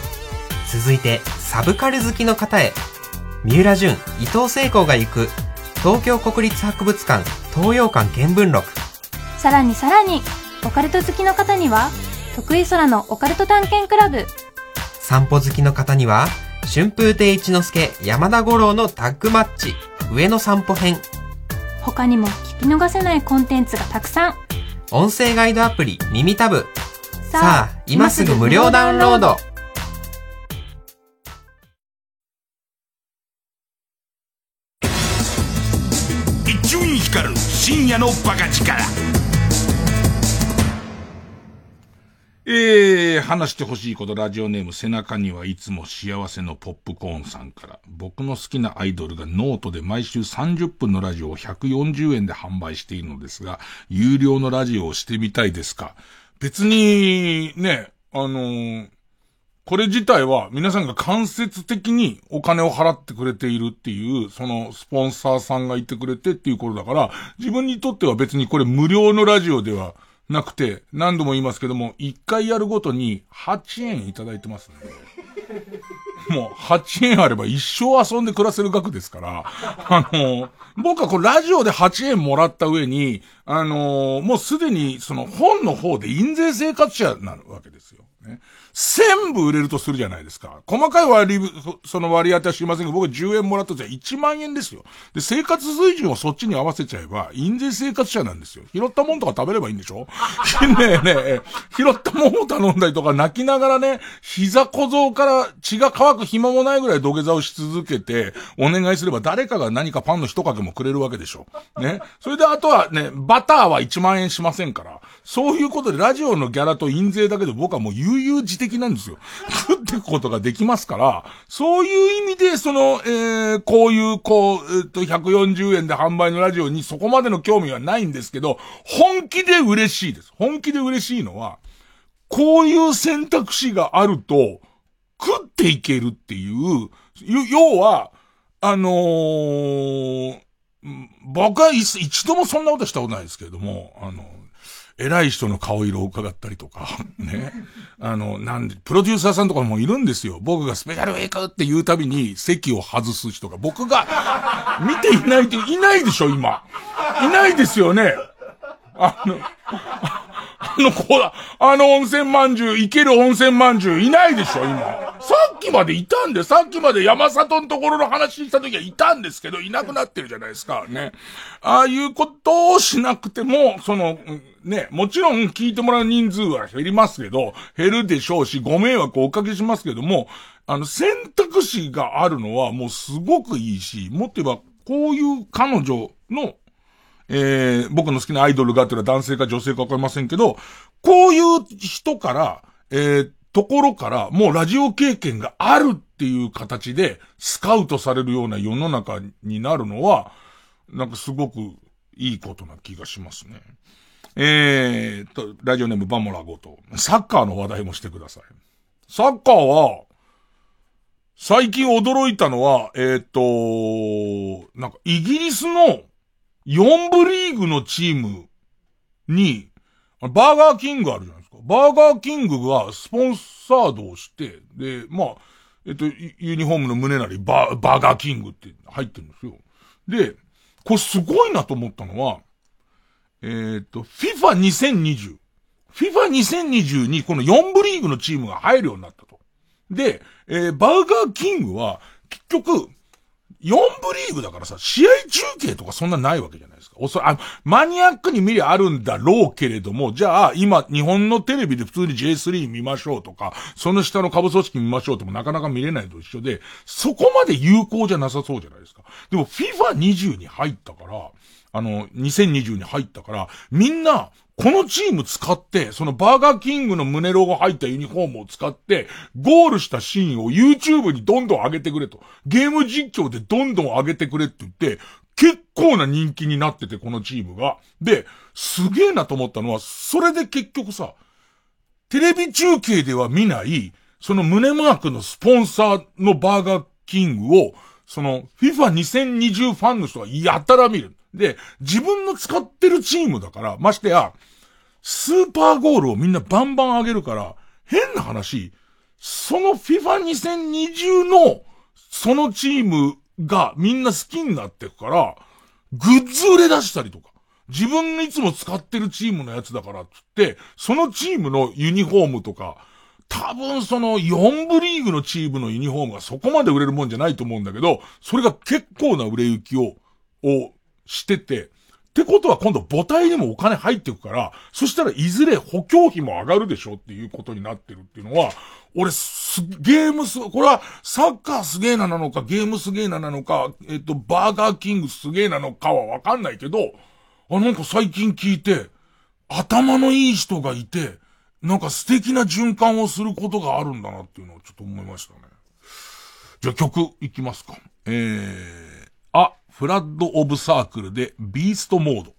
続いてサブカル好きの方へ三浦淳伊藤聖子が行く東京国立博物館東洋館見聞録。さらにさらにオカルト好きの方には徳井空のオカルト探検クラブ。散歩好きの方には春風亭一之輔山田五郎のタッグマッチ。上野散歩編他にも聞き逃せないコンテンツがたくさん。音声ガイドアプリ耳タブさあ今すぐ無料ダウンロード。伊集院光深夜の馬鹿力えー、話してほしいこと、ラジオネーム、背中にはいつも幸せのポップコーンさんから、僕の好きなアイドルがノートで毎週30分のラジオを140円で販売しているのですが、有料のラジオをしてみたいですか？別に、ね、あのーこれ自体は皆さんが間接的にお金を払ってくれているっていう、そのスポンサーさんがいてくれてっていうことだから、自分にとっては別にこれ無料のラジオではなくて、何度も言いますけども、一回やるごとに8円いただいてますね。もう8円あれば一生遊んで暮らせる額ですから、あの、僕はこうラジオで8円もらった上に、あの、もうすでにその本の方で印税生活者なるわけですよ。ね。全部売れるとするじゃないですか。細かい割り、その割り当ては知りませんけど、僕10円もらったじゃ1万円ですよ。で、生活水準をそっちに合わせちゃえば、印税生活者なんですよ。拾ったもんとか食べればいいんでしょ？ねえねえ、拾ったもんを頼んだりとか泣きながらね、膝小僧から血が乾く暇もないぐらい土下座をし続けて、お願いすれば誰かが何かパンの一かけもくれるわけでしょ。ね。それであとはね、バターは1万円しませんから。そういうことでラジオのギャラと印税だけで僕はもう悠々自適なんですよ。食っていくことができますから、そういう意味で、その、えー、こういう、こう、えっと、140円で販売のラジオにそこまでの興味はないんですけど、本気で嬉しいです。本気で嬉しいのは、こういう選択肢があると、食っていけるっていう、要は、あのー、僕は一度もそんなことしたことないですけれども、あの、偉い人の顔色を伺ったりとか、ね。あの、なんで、プロデューサーさんとかもいるんですよ。僕がスペシャルウェイクって言うたびに席を外す人が、僕が見ていないって、いないでしょ、今。いないですよね。あの、あの子だ、あの温泉まんじゅう、いける温泉まんじゅういないでしょ、今。さっきまでいたんで、さっきまで山里のところの話した時はいたんですけど、いなくなってるじゃないですか、ね。ああいうことをしなくても、その、ね、もちろん聞いてもらう人数は減りますけど、減るでしょうし、ご迷惑をおかけしますけども、あの、選択肢があるのはもうすごくいいし、もっと言えば、こういう彼女のえー、僕の好きなアイドルがっていうのは男性か女性かわかりませんけど、こういう人から、えー、ところから、もうラジオ経験があるっていう形で、スカウトされるような世の中になるのは、なんかすごくいいことな気がしますね。えーと、ラジオネームバモラゴと、サッカーの話題もしてください。サッカーは、最近驚いたのは、えっ、と、なんかイギリスの4部リーグのチームに、バーガーキングあるじゃないですか。バーガーキングがスポンサードをして、で、まあ、えっと、ユニフォームの胸なりバー、バーガーキングって入ってるんですよ。で、これすごいなと思ったのは、えっと、FIFA2020。FIFA2020 にこの4部リーグのチームが入るようになったと。で、えー、バーガーキングは、結局、4部リーグだからさ、試合中継とかそんなないわけじゃないですか。おそあマニアックに見りゃあるんだろうけれども、じゃあ今日本のテレビで普通に J3 見ましょうとか、その下の株組織見ましょうともなかなか見れないと一緒で、そこまで有効じゃなさそうじゃないですか。でも FIFA20 に入ったから、あの、2020に入ったから、みんな、このチーム使って、そのバーガーキングの胸ロゴ入ったユニフォームを使って、ゴールしたシーンを YouTube にどんどん上げてくれと。ゲーム実況でどんどん上げてくれって言って、結構な人気になってて、このチームが。で、すげえなと思ったのは、それで結局さ、テレビ中継では見ない、その胸マークのスポンサーのバーガーキングを、その FIFA2020 ファンの人がやたら見る。で、自分の使ってるチームだから、ましてや、スーパーゴールをみんなバンバン上げるから、変な話、その FIFA2020 の、そのチームがみんな好きになってくから、グッズ売れ出したりとか、自分のいつも使ってるチームのやつだからって言って、そのチームのユニフォームとか、多分その4部リーグのチームのユニフォームがそこまで売れるもんじゃないと思うんだけど、それが結構な売れ行きを、をしてて、ってことは今度母体にもお金入ってくから、そしたらいずれ補強費も上がるでしょっていうことになってるっていうのは、俺す、ゲームす、これはサッカーすげえななのか、ゲームすげえななのか、えっと、バーガーキングすげえなのかはわかんないけど、あ、なんか最近聞いて、頭のいい人がいて、なんか素敵な循環をすることがあるんだなっていうのをちょっと思いましたね。じゃあ曲いきますか。えー、あ、フラッド・オブ・サークルでビーストモード。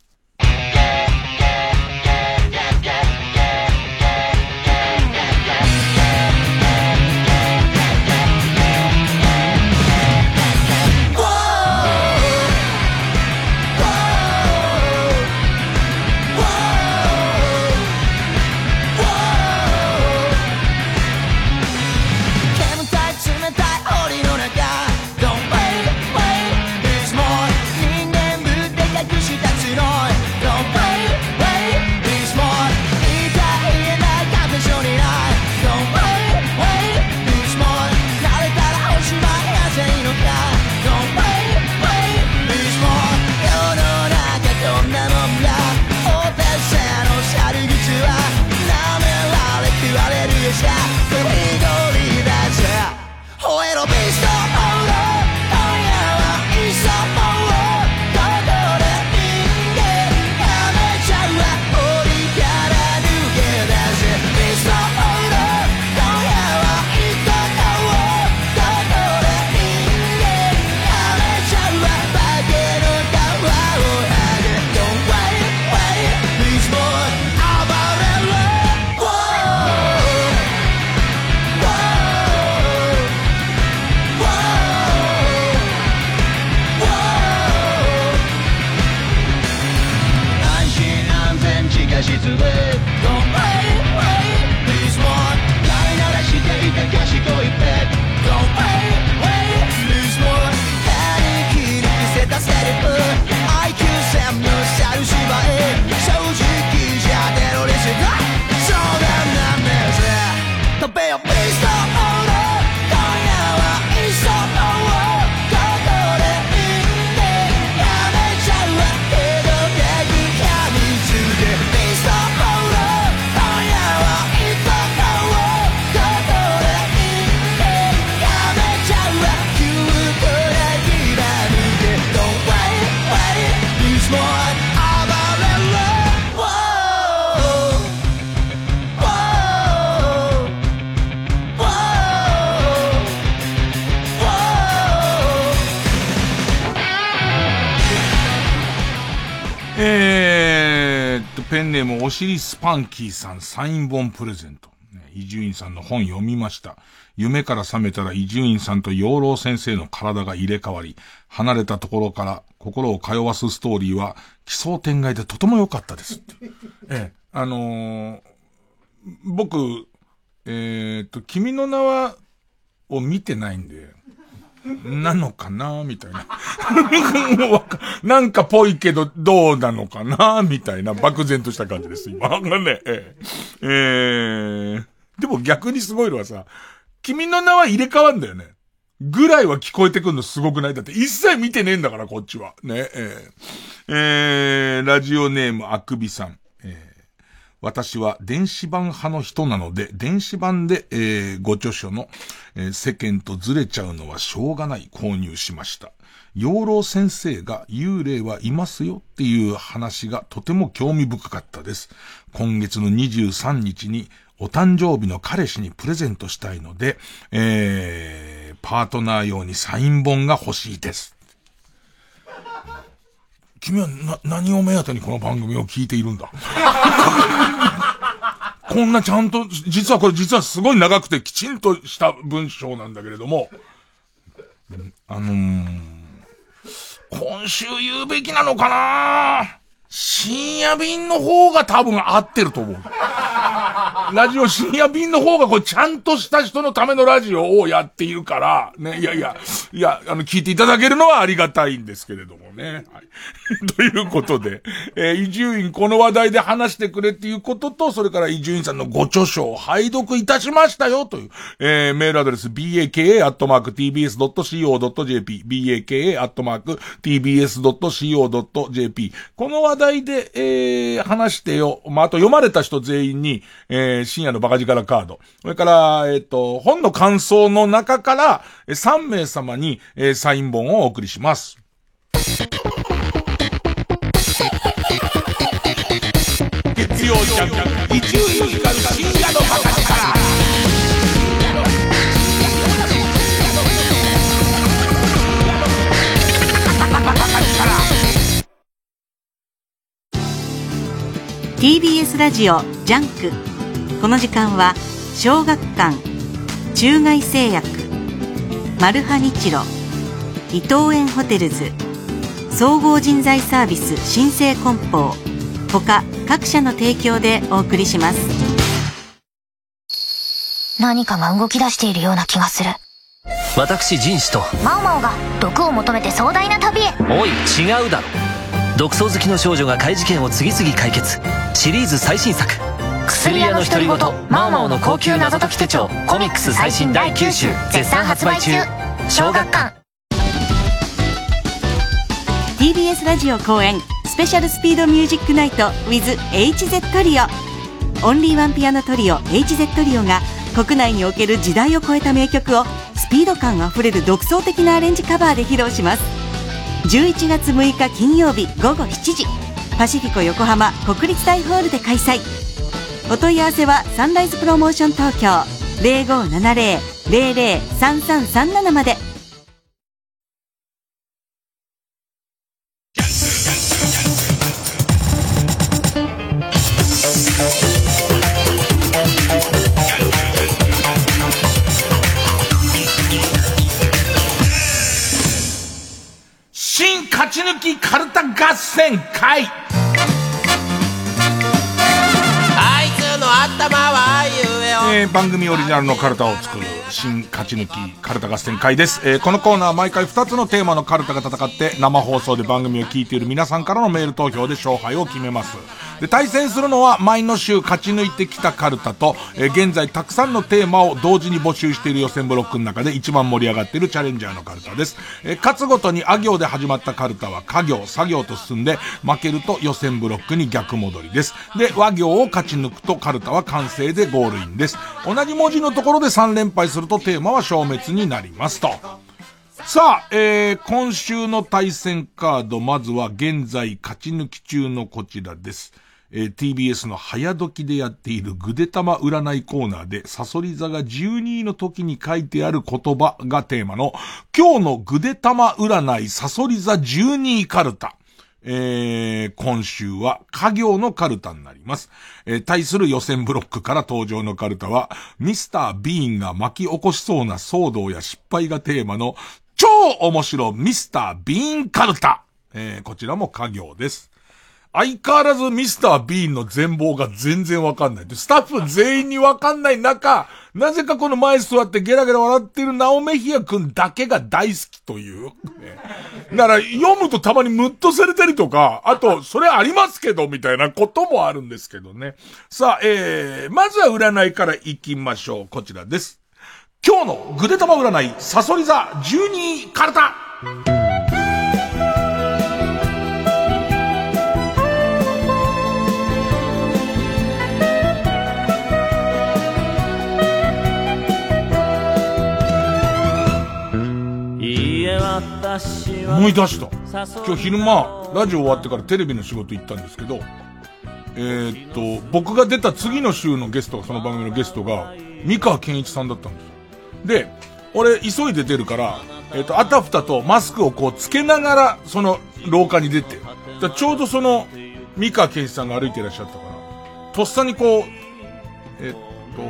ペンネームおしりスパンキーさんサイン本プレゼント。ね伊集院さんの本読みました。夢から覚めたら伊集院さんと養老先生の体が入れ替わり、離れたところから心を通わすストーリーは奇想天外でとても良かったですって。ええ、あのー僕、えーっと、君の名は、を見てないんで、なのかなみたいな。なんかぽいけど、どうなのかなみたいな、漠然とした感じです、今。ね、ええーでも逆にすごいのはさ、君の名は入れ替わるんだよね。ぐらいは聞こえてくるのすごくない？だって一切見てねえんだから、こっちは。ね、えーえーラジオネームあくびさん。私は電子版派の人なので、電子版で、えーご著書の、えー世間とずれちゃうのはしょうがない購入しました。養老先生が幽霊はいますよっていう話がとても興味深かったです。今月の23日にお誕生日の彼氏にプレゼントしたいので、えー、パートナー用にサイン本が欲しいです。君はな、何を目当てにこの番組を聞いているんだ？こんなちゃんと、実はこれ実はすごい長くてきちんとした文章なんだけれども、あのー、今週言うべきなのかな？深夜便の方が多分合ってると思う。ラジオ深夜便の方がこれちゃんとした人のためのラジオをやっているから、ね、いやいや、いや、あの、聞いていただけるのはありがたいんですけれどもね。はい。ということで、えー、伊集院この話題で話してくれっていうことと、それから伊集院さんのご著書を拝読いたしましたよという、えー、メールアドレス baka.tbs.co.jp baka.tbs.co.jp この話題で、えー、話してよ。まあ、あと読まれた人全員に、えー、深夜のバカ力カード。それから、えっ、ー、と、本の感想の中から、3名様に、えー、サイン本をお送りします。月曜日、一流 TBS ラジオジャンク。この時間は小学館中外製薬マルハニチロ伊藤園ホテルズ総合人材サービス新生梱包他各社の提供でお送りします。何かが動き出しているような気がする。私陣士と。マオマオが毒を求めて壮大な旅へ。おい違うだろ独創好きの少女が怪事件を次々解決。シリーズ最新作。薬屋の独り言。マオマオの高級謎解き手帳。コミックス最新第9集。絶賛発売中。小学館。TBS ラジオ公演。スペシャルスピードミュージックナイト。with HZ トリオ。オンリーワンピアノトリオ。HZ トリオが。国内における時代を超えた名曲を。スピード感あふれる独創的なアレンジカバーで披露します。11月6日金曜日午後7時。パシフィコ横浜国立大ホールで開催。お問い合わせはサンライズプロモーション東京。0570-003337まで。合戦会。あいつの頭は言えよえー番組オリジナルのカルタを作る新勝ち抜きカルタ合戦会です、えーこのコーナーは毎回2つのテーマのカルタが戦って生放送で番組を聞いている皆さんからのメール投票で勝敗を決めます。で対戦するのは前の週勝ち抜いてきたカルタと、えー現在たくさんのテーマを同時に募集している予選ブロックの中で一番盛り上がっているチャレンジャーのカルタです、えー勝つごとにあ行で始まったカルタは家行作業と進んで負けると予選ブロックに逆戻りです。で和行を勝ち抜くとカルタは完成でゴールインです。同じ文字のところで3連敗するとテーマは消滅になりますとさあ、えー、今週の対戦カード、まずは現在勝ち抜き中のこちらです。えー TBS の早時でやっているぐでたま占いコーナーで、サソリ座が12位の時に書いてある言葉がテーマの、今日のぐでたま占いサソリ座12位カルタ。えー、今週は家業のカルタになります。えー対する予選ブロックから登場のカルタは、ミスター・ビーンが巻き起こしそうな騒動や失敗がテーマの、超面白ミスター・ビーンカルタ。えーこちらも家業です。相変わらずミスター・ビーンの全貌が全然わかんない。で、スタッフ全員にわかんない中、なぜかこの前座ってゲラゲラ笑ってるナオメヒア君だけが大好きという。ねだから読むとたまにムッとされたりとか、あと、それありますけど、みたいなこともあるんですけどね。さあ、えー、まずは占いから行きましょう。こちらです。今日のぐでたま占い、サソリ座12カルタ。思い出した。今日昼間、ラジオ終わってからテレビの仕事行ったんですけど、えーっと、僕が出た次の週のゲストが、その番組のゲストが、三河健一さんだったんですよ。で、俺、急いで出るから、えーっと、あたふたとマスクをこう、つけながら、その、廊下に出て、だちょうどその、三河健一さんが歩いていらっしゃったから、とっさにこう、えっと、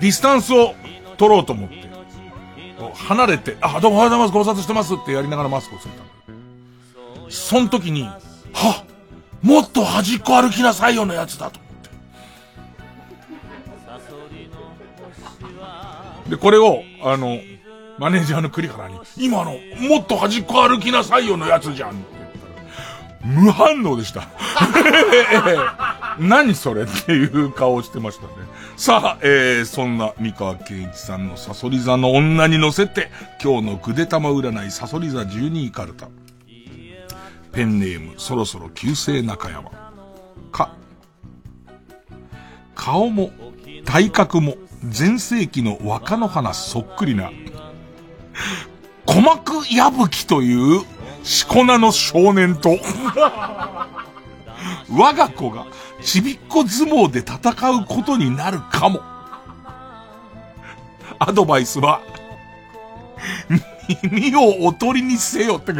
ディスタンスを取ろうと思って、離れて、あ、どうもおはようございます、ご無沙汰してますってやりながらマスクをつけたの。その時に、はもっと端っこ歩きなさいよのやつだと思って。で、これを、あの、マネージャーの栗原に、今の、もっと端っこ歩きなさいよのやつじゃんって言ったら、無反応でした。何それっていう顔をしてましたね。さあ、えー、そんな三河健一さんのサソリ座の女に乗せて、今日のぐでたま占いサソリ座12位カルタ。ペンネーム、そろそろ旧姓中山。か、顔も、体格も、前世紀の若の花そっくりな、鼓膜矢吹という、しこ名の少年と、我が子がちびっこ相撲で戦うことになるかも。アドバイスは、耳をおとりにせよって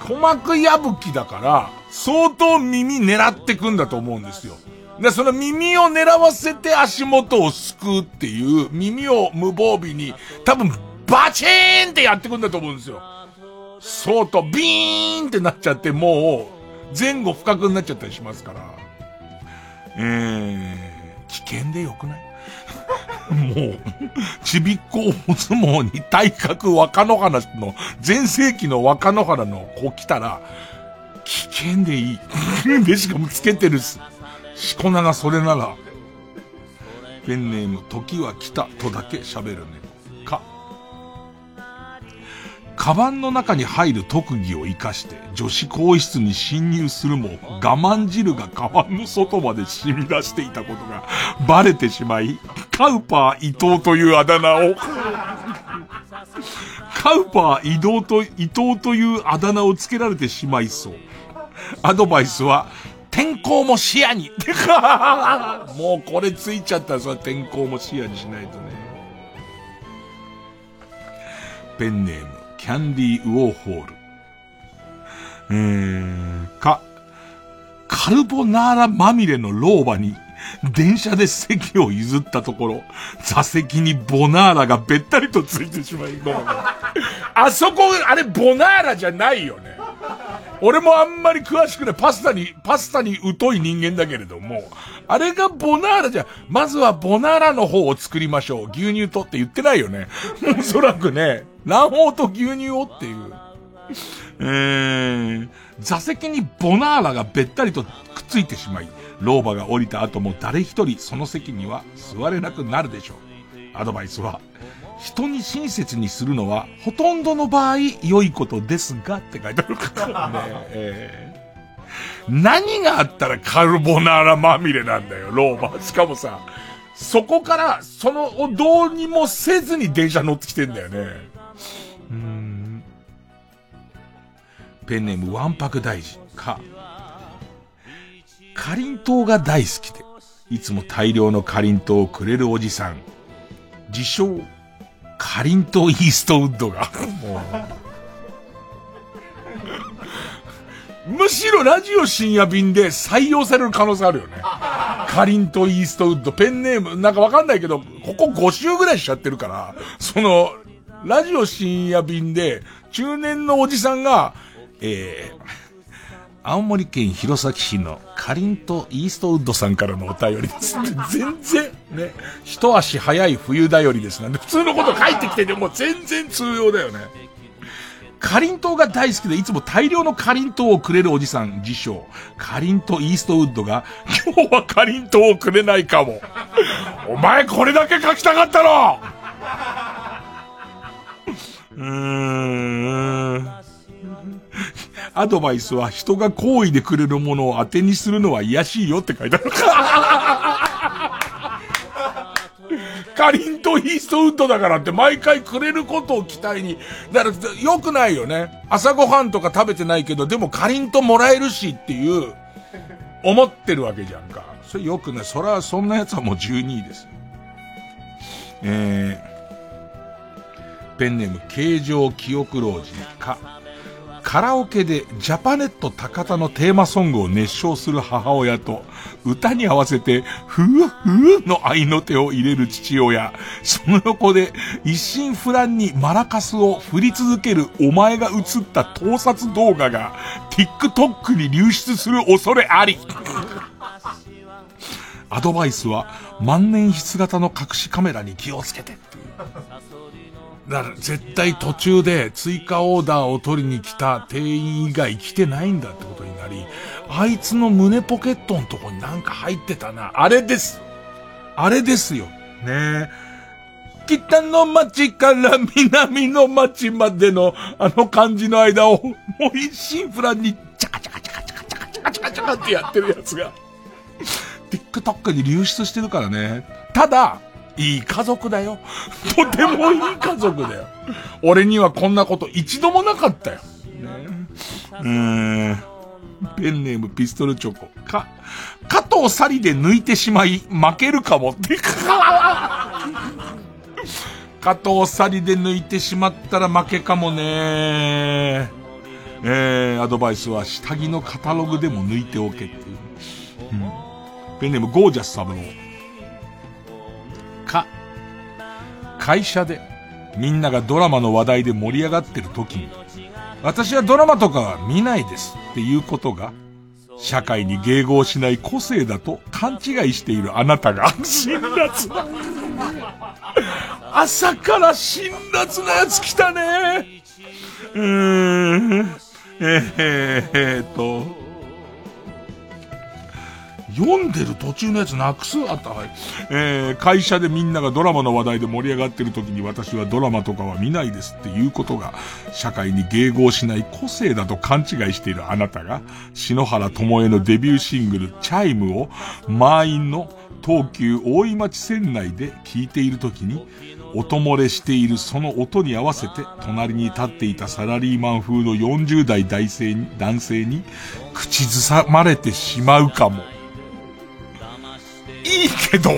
鼓膜破きだから、相当耳狙ってくんだと思うんですよ。で、その耳を狙わせて足元をすくうっていう、耳を無防備に、多分、バチーンってやってくんだと思うんですよ。相当、ビーンってなっちゃって、もう、前後不覚になっちゃったりしますから。えー、危険でよくない？もう、ちびっこお相撲に体格若野原の、前世紀の若野原の子来たら、危険でいい。で、しかもつけてるっす。しこ名がそれなら、ペンネーム、時は来たとだけ喋るね。カバンの中に入る特技を活かして女子更衣室に侵入するも我慢汁がカバンの外まで染み出していたことがバレてしまい、カウパー伊藤というあだ名を、カウパー移動と、伊藤というあだ名をつけられてしまいそう。アドバイスは、天候も視野に。もうこれついちゃったらそれ天候も視野にしないとね。ペンネーム、キャンディーウォーホール。えー、か、カルボナーラまみれの老婆に、電車で席を譲ったところ、座席にボナーラがべったりとついてしまい、ごめんごめんあそこ、あれボナーラじゃないよね。俺もあんまり詳しくない。パスタに、パスタに疎い人間だけれども、あれがボナーラじゃ、まずはボナーラの方を作りましょう。牛乳とって言ってないよね。おそらくね、卵黄と牛乳をっていう。えー、座席にボナーラがべったりとくっついてしまい、老婆が降りた後も誰一人その席には座れなくなるでしょう。アドバイスは、人に親切にするのは、ほとんどの場合、良いことですが、って書いてあるからね。えー何があったらカルボナーラまみれなんだよ、老婆。しかもさ、そこから、その、をどうにもせずに電車乗ってきてんだよね。うん。ペンネーム、わんぱく大臣か。かりんとうが大好きで、いつも大量のかりんとうをくれるおじさん。自称、かりんとうイーストウッドが。もうむしろラジオ深夜便で採用される可能性あるよね。かりんとうイーストウッド、ペンネーム、なんかわかんないけど、ここ5週ぐらいしちゃってるから、その、ラジオ深夜便で、中年のおじさんが、えー、青森県弘前市のかりんとイーストウッドさんからのお便りです。全然、ね、一足早い冬だよりですなんで、普通のこと書いてきてても全然通用だよね。かりんとうが大好きでいつも大量のかりんとうをくれるおじさん、自称。かりんとイーストウッドが、今日はかりんとうをくれないかも。お前これだけ書きたかったろうーん。アドバイスは人が好意でくれるものを当てにするのは癒しいよって書いてある。かりんとうイーストウッドだからって毎回くれることを期待に。だから良くないよね。朝ごはんとか食べてないけど、でもかりんともらえるしっていう、思ってるわけじゃんか。それ良くない。それはそんな奴はもう12位です。え、ペンネーム形状記憶老人か。カラオケでジャパネット高田のテーマソングを熱唱する母親と、歌に合わせて、ふうふうの愛の手を入れる父親。その横で、一心不乱にマラカスを振り続けるお前が映った盗撮動画が、TikTok に流出する恐れあり。アドバイスは、万年筆型の隠しカメラに気をつけてっていう。だから絶対途中で追加オーダーを取りに来た店員以外来てないんだってことになり、あいつの胸ポケットのとこになんか入ってたな。あれですあれですよ。ねえ。北の町から南の町までのあの感じの間をもう一心不乱にチャカチャカチャカチャカチャカチャカチャカってやってるやつが TikTok に流出してるからね。ただ、いい家族だよ。とてもいい家族だよ。俺にはこんなこと一度もなかったよ。ね、うーん。ペンネームピストルチョコ。か、加藤サリで抜いてしまい、負けるかもって。加藤サリで抜いてしまったら負けかもね。えー、アドバイスは下着のカタログでも抜いておけっていう。うん、ペンネームゴージャスサブロー。会社でみんながドラマの話題で盛り上がってる時に、私はドラマとかは見ないですっていうことが、社会に迎合しない個性だと勘違いしているあなたが、辛辣だ。朝から辛辣なやつ来たね。うーん。えー、えー、と、読んでる途中のやつなくす？あった、はい。えー、会社でみんながドラマの話題で盛り上がってる時に私はドラマとかは見ないですっていうことが、社会に迎合しない個性だと勘違いしているあなたが、篠原智恵のデビューシングル、チャイムを、満員の東急大井町線内で聴いている時に、音漏れしているその音に合わせて、隣に立っていたサラリーマン風の40代男性に、男性に、口ずさまれてしまうかも。いいけど、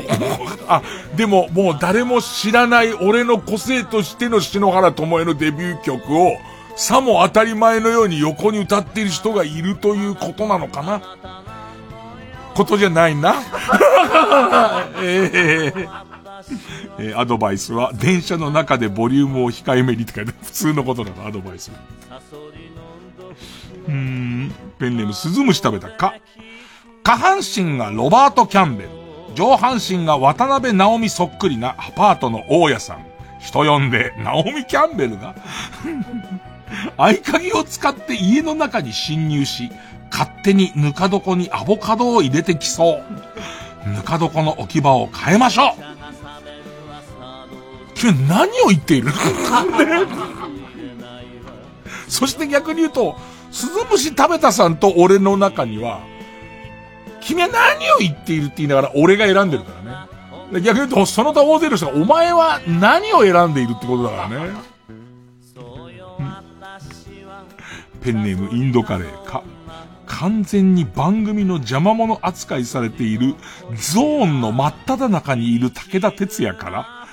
あ、でももう誰も知らない俺の個性としての篠原智恵のデビュー曲を、さも当たり前のように横に歌っている人がいるということなのかなことじゃないな。えーえー、アドバイスは、電車の中でボリュームを控えめにって書いて、普通のことだとアドバイス。うーん、ペンネーム、スズムシ食べたか。下半身がロバート・キャンベル。上半身が渡辺直美そっくりなアパートの大家さん。人呼んで、ナオミ・キャンベルが？合鍵を使って家の中に侵入し、勝手にぬか床にアボカドを入れてきそう。ぬか床の置き場を変えましょう君何を言っている？そして逆に言うと、鈴虫食べたさんと俺の中には、君は何を言っているって言いながら俺が選んでるからね。逆に言うと、その他大勢の人がお前は何を選んでいるってことだからね。ペンネームインドカレーか。完全に番組の邪魔者扱いされているゾーンの真っ只中にいる武田鉄矢から。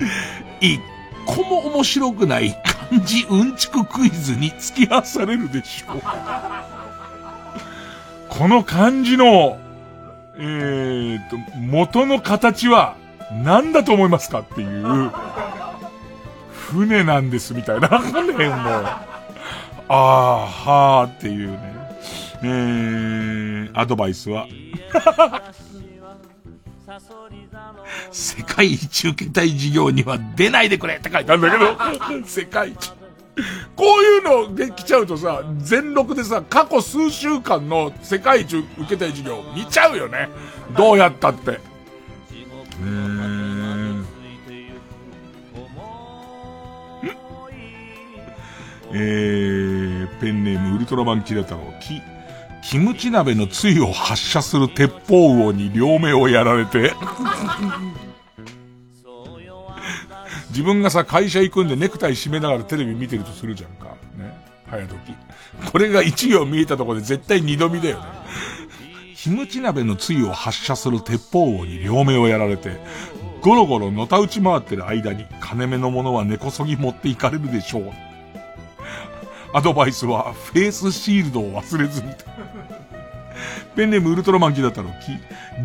一個も面白くない漢字うんちくクイズに付き合わされるでしょう。この漢字の、えーと、元の形は何だと思いますかっていう、船なんですみたいな。ね、もう。ああ、はあっていうね。えー、アドバイスは？世界一受けたい授業には出ないでくれって書いてあるんだけど、世界一。こういうのできちゃうとさ、全録でさ、過去数週間の世界一受けたい授業見ちゃうよね。どうやったって。うん。えー、ペンネームウルトラマンキラ太郎、キ、キムチ鍋のつゆを発射する鉄砲魚に両目をやられて 自分がさ、会社行くんでネクタイ締めながらテレビ見てるとするじゃんか。ね。早時。これが一行見えたところで絶対二度見だよね。キムチ鍋のつゆを発射する鉄砲魚に両目をやられて、ゴロゴロのた打ち回ってる間に、金目のものは根こそぎ持っていかれるでしょう。アドバイスは、フェイスシールドを忘れずに。ペンネームウルトラマンキだったのき、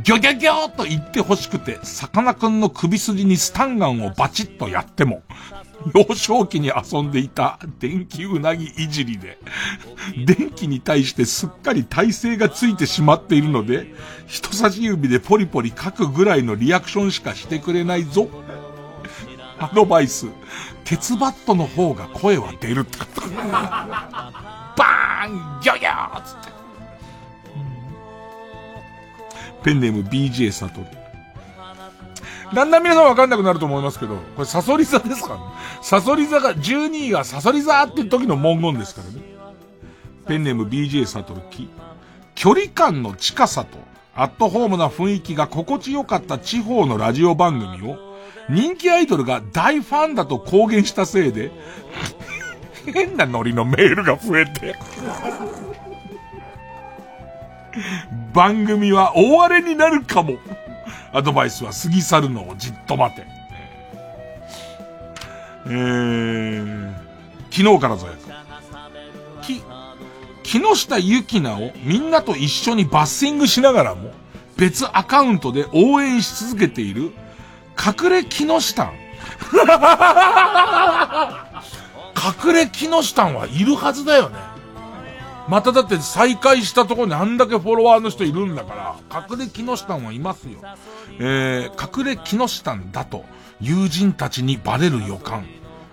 ギョギョギョーと言って欲しくて、さかなクンの首筋にスタンガンをバチッとやっても、幼少期に遊んでいた電気うなぎいじりで、電気に対してすっかり耐性がついてしまっているので、人差し指でポリポリ書くぐらいのリアクションしかしてくれないぞ。アドバイス。鉄バットの方が声は出るって。バーンギョギョーつって。ペンネーム BJ サトル。だんだん皆さんわかんなくなると思いますけど、これサソリ座ですからね？サソリ座が、12位がサソリ座って時の文言ですからね。ペンネーム BJ サトルキ。距離感の近さと、アットホームな雰囲気が心地よかった地方のラジオ番組を、人気アイドルが大ファンだと公言したせいで、変なノリのメールが増えて。番組は大荒れになるかも。アドバイスは過ぎ去るのをじっと待て。えー、昨日からぞやき、木下ゆきなをみんなと一緒にバッシングしながらも、別アカウントで応援し続けている、隠れ木下ん。隠れ木下んはいるはずだよね。まただって再開したところにあんだけフォロワーの人いるんだから、隠れ木下はいますよ。えー、隠れ木下だと友人たちにバレる予感。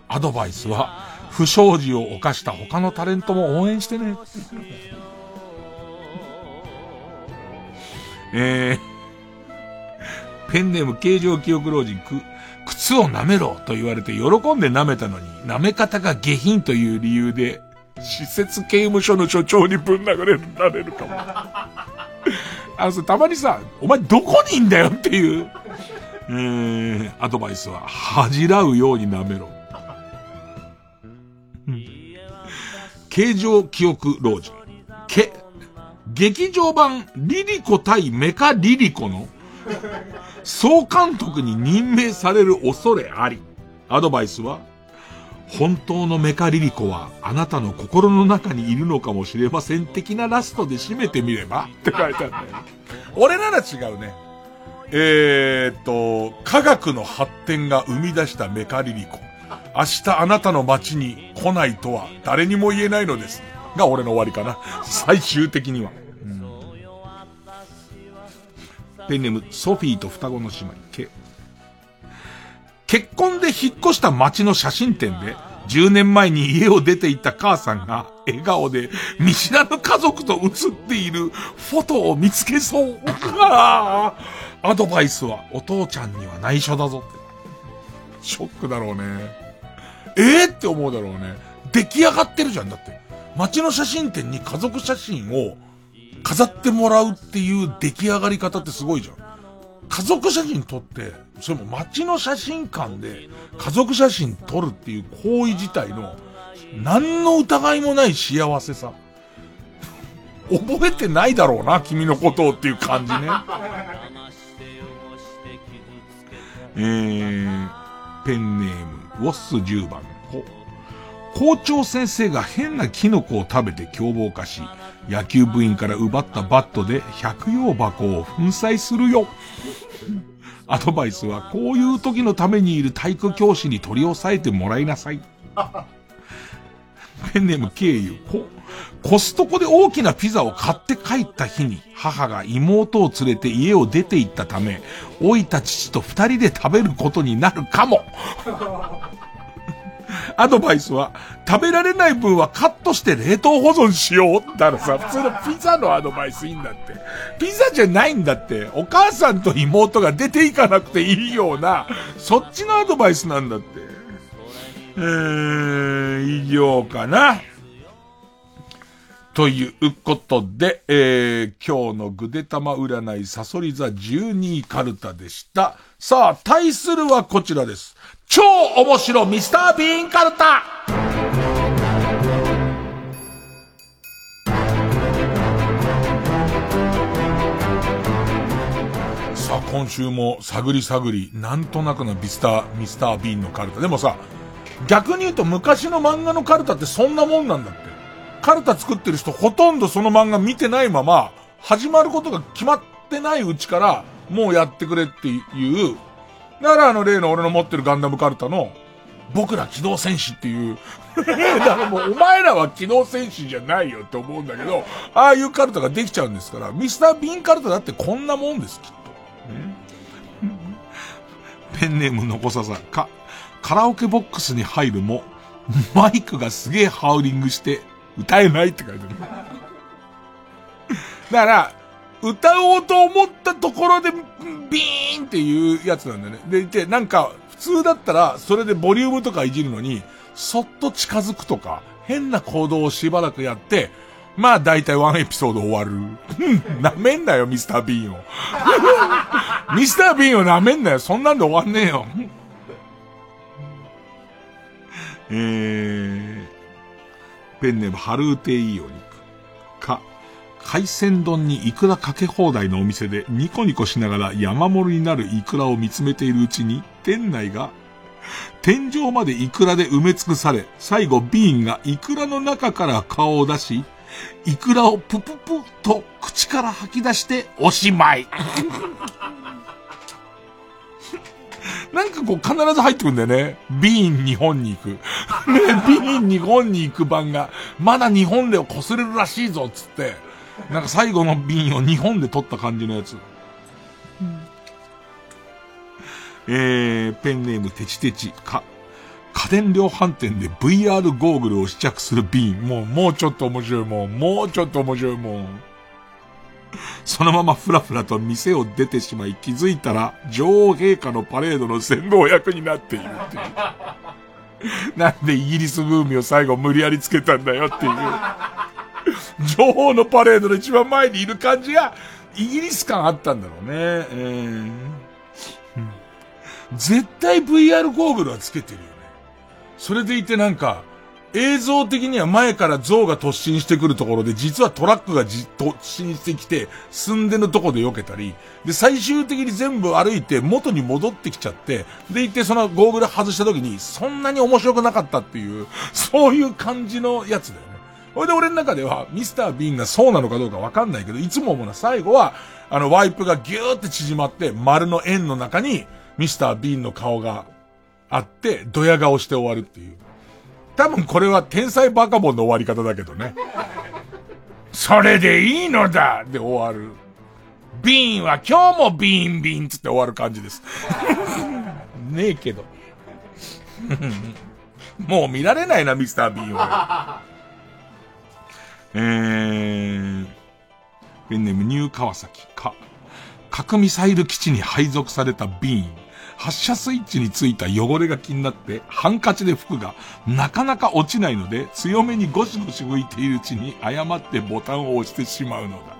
アドバイスは、不祥事を犯した他のタレントも応援してね。えー、ペンネーム形状記憶老人く、靴を舐めろと言われて喜んで舐めたのに、舐め方が下品という理由で、施設刑務所の所長にぶん殴れられるかも。あのさ、たまにさ、お前どこにいんだよっていう、えー、アドバイスは、恥じらうように舐めろ。形状記憶老人。け、劇場版リリコ対メカリリコの総監督に任命される恐れあり。アドバイスは、本当のメカリリコはあなたの心の中にいるのかもしれません的なラストで締めてみればって書いてあるんだよ。俺なら違うね。えー、っと、科学の発展が生み出したメカリリコ。明日あなたの街に来ないとは誰にも言えないのです。が俺の終わりかな。最終的には。ペンネーム、ソフィーと双子の姉妹、け。結婚で引っ越した街の写真展で、10年前に家を出て行った母さんが、笑顔で見知らぬ家族と写っているフォトを見つけそう。アドバイスは、お父ちゃんには内緒だぞって。ショックだろうね。えー、って思うだろうね。出来上がってるじゃん、だって。街の写真展に家族写真を飾ってもらうっていう出来上がり方ってすごいじゃん。家族写真撮って、それも街の写真館で家族写真撮るっていう行為自体の何の疑いもない幸せさ。覚えてないだろうな、君のことをっていう感じね。えー、ペンネーム、ウォッス10番。校長先生が変なキノコを食べて凶暴化し、野球部員から奪ったバットで百葉箱を粉砕するよ。アドバイスは、こういう時のためにいる体育教師に取り押さえてもらいなさい。ペンネーム経由。コ、コストコで大きなピザを買って帰った日に、母が妹を連れて家を出て行ったため、老いた父と二人で食べることになるかも。アドバイスは、食べられない分はカットして冷凍保存しよう。だからさ、普通のピザのアドバイスいいんだって。ピザじゃないんだって。お母さんと妹が出ていかなくていいような、そっちのアドバイスなんだって。えー、以上かな。ということで、えー、今日のぐでたま占いサソリ座12位カルタでした。さあ、対するはこちらです。超面白ミスター・ビーンカルタさあ、今週も探り探り、なんとなくのビスター、ミスター・ビーンのカルタ。でもさ、逆に言うと昔の漫画のカルタってそんなもんなんだって。カルタ作ってる人ほとんどその漫画見てないまま、始まることが決まってないうちから、もうやってくれっていう。だからあの例の俺の持ってるガンダムカルタの、僕ら機動戦士っていう。だからもうお前らは機動戦士じゃないよって思うんだけど、ああいうカルタができちゃうんですから、ミスター・ビーンカルタだってこんなもんです、きっと。ペンネームのこささ、か、カラオケボックスに入るも、マイクがすげえハウリングして、歌えないって書いてある。だから、歌おうと思ったところで、ビーンっていうやつなんだよね。でいて、なんか、普通だったら、それでボリュームとかいじるのに、そっと近づくとか、変な行動をしばらくやって、まあ大体ワンエピソード終わる。なめんなよ、ミスター・ビーンを。ミスター・ビーンをなめんなよ。そんなんで終わんねえよ。えー、ペンネームハルーテイオニク。か、海鮮丼にイクラかけ放題のお店でニコニコしながら山盛りになるイクラを見つめているうちに、店内が天井までイクラで埋め尽くされ、最後ビーンがイクラの中から顔を出し、イクラをプププと口から吐き出しておしまい。なんかこう必ず入ってくんだよね。ビーン日本に行く。ね、ビーン日本に行く版が、まだ日本でを擦れるらしいぞ、つって。なんか最後のビーンを日本で撮った感じのやつ。えー、ペンネームテチテチ、か、家電量販店で VR ゴーグルを試着するビーン。もう、もうちょっと面白いもん。もうちょっと面白いもん。そのままふらふらと店を出てしまい気づいたら女王陛下のパレードの先導役になっているっていう。なんでイギリスブームを最後無理やりつけたんだよっていう。女王のパレードの一番前にいる感じがイギリス感あったんだろうね。えー絶対 VR ゴーグルはつけてるよね。それでいてなんか、映像的には前から象が突進してくるところで、実はトラックがじ突進してきて、寸んでのとこで避けたり、で、最終的に全部歩いて元に戻ってきちゃって、でいてそのゴーグル外した時に、そんなに面白くなかったっていう、そういう感じのやつだよね。ほいで俺の中では、ミスター・ビーンがそうなのかどうかわかんないけど、いつも思うのは最後は、あの、ワイプがギューって縮まって、丸の円の中に、ミスター・ビーンの顔があって、ドヤ顔して終わるっていう。多分これは天才バカボンの終わり方だけどね。それでいいのだで終わる。ビーンは今日もビーンビーンつって終わる感じです。ねえけど。もう見られないな、ミスター・ビーンは。えー、ペンネームニュー川崎か。核ミサイル基地に配属されたビーン。発射スイッチについた汚れが気になって、ハンカチで拭くが、なかなか落ちないので、強めにゴシゴシ拭いているうちに誤ってボタンを押してしまうのだ。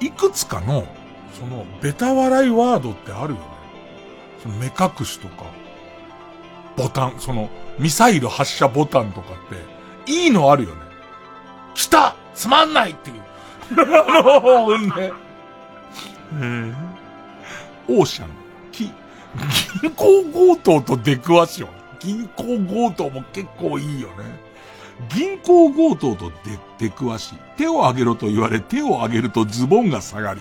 いくつかの、その、ベタ笑いワードってあるよね。その目隠しとか、ボタン、その、ミサイル発射ボタンとかって、いいのあるよね。来たつまんないっていう。あの、ね。えオーシャン、き、銀行強盗と出くわしよ。銀行強盗も結構いいよね。銀行強盗と出、出くわし、手を上げろと言われ手を上げるとズボンが下がり、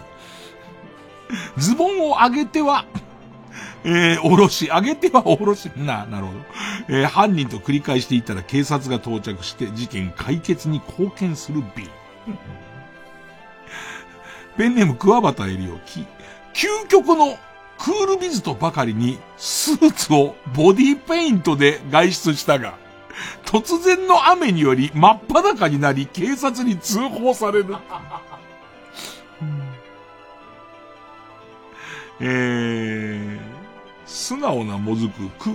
ズボンを上げては、えー、おろし、上げてはおろし、な、なるほど。えー、犯人と繰り返していたら警察が到着して事件解決に貢献する B。ペンネーム桑畑エリオキ。究極のクールビズとばかりにスーツをボディペイントで外出したが、突然の雨により真っ裸になり警察に通報される。えー、素直なもずく、ク、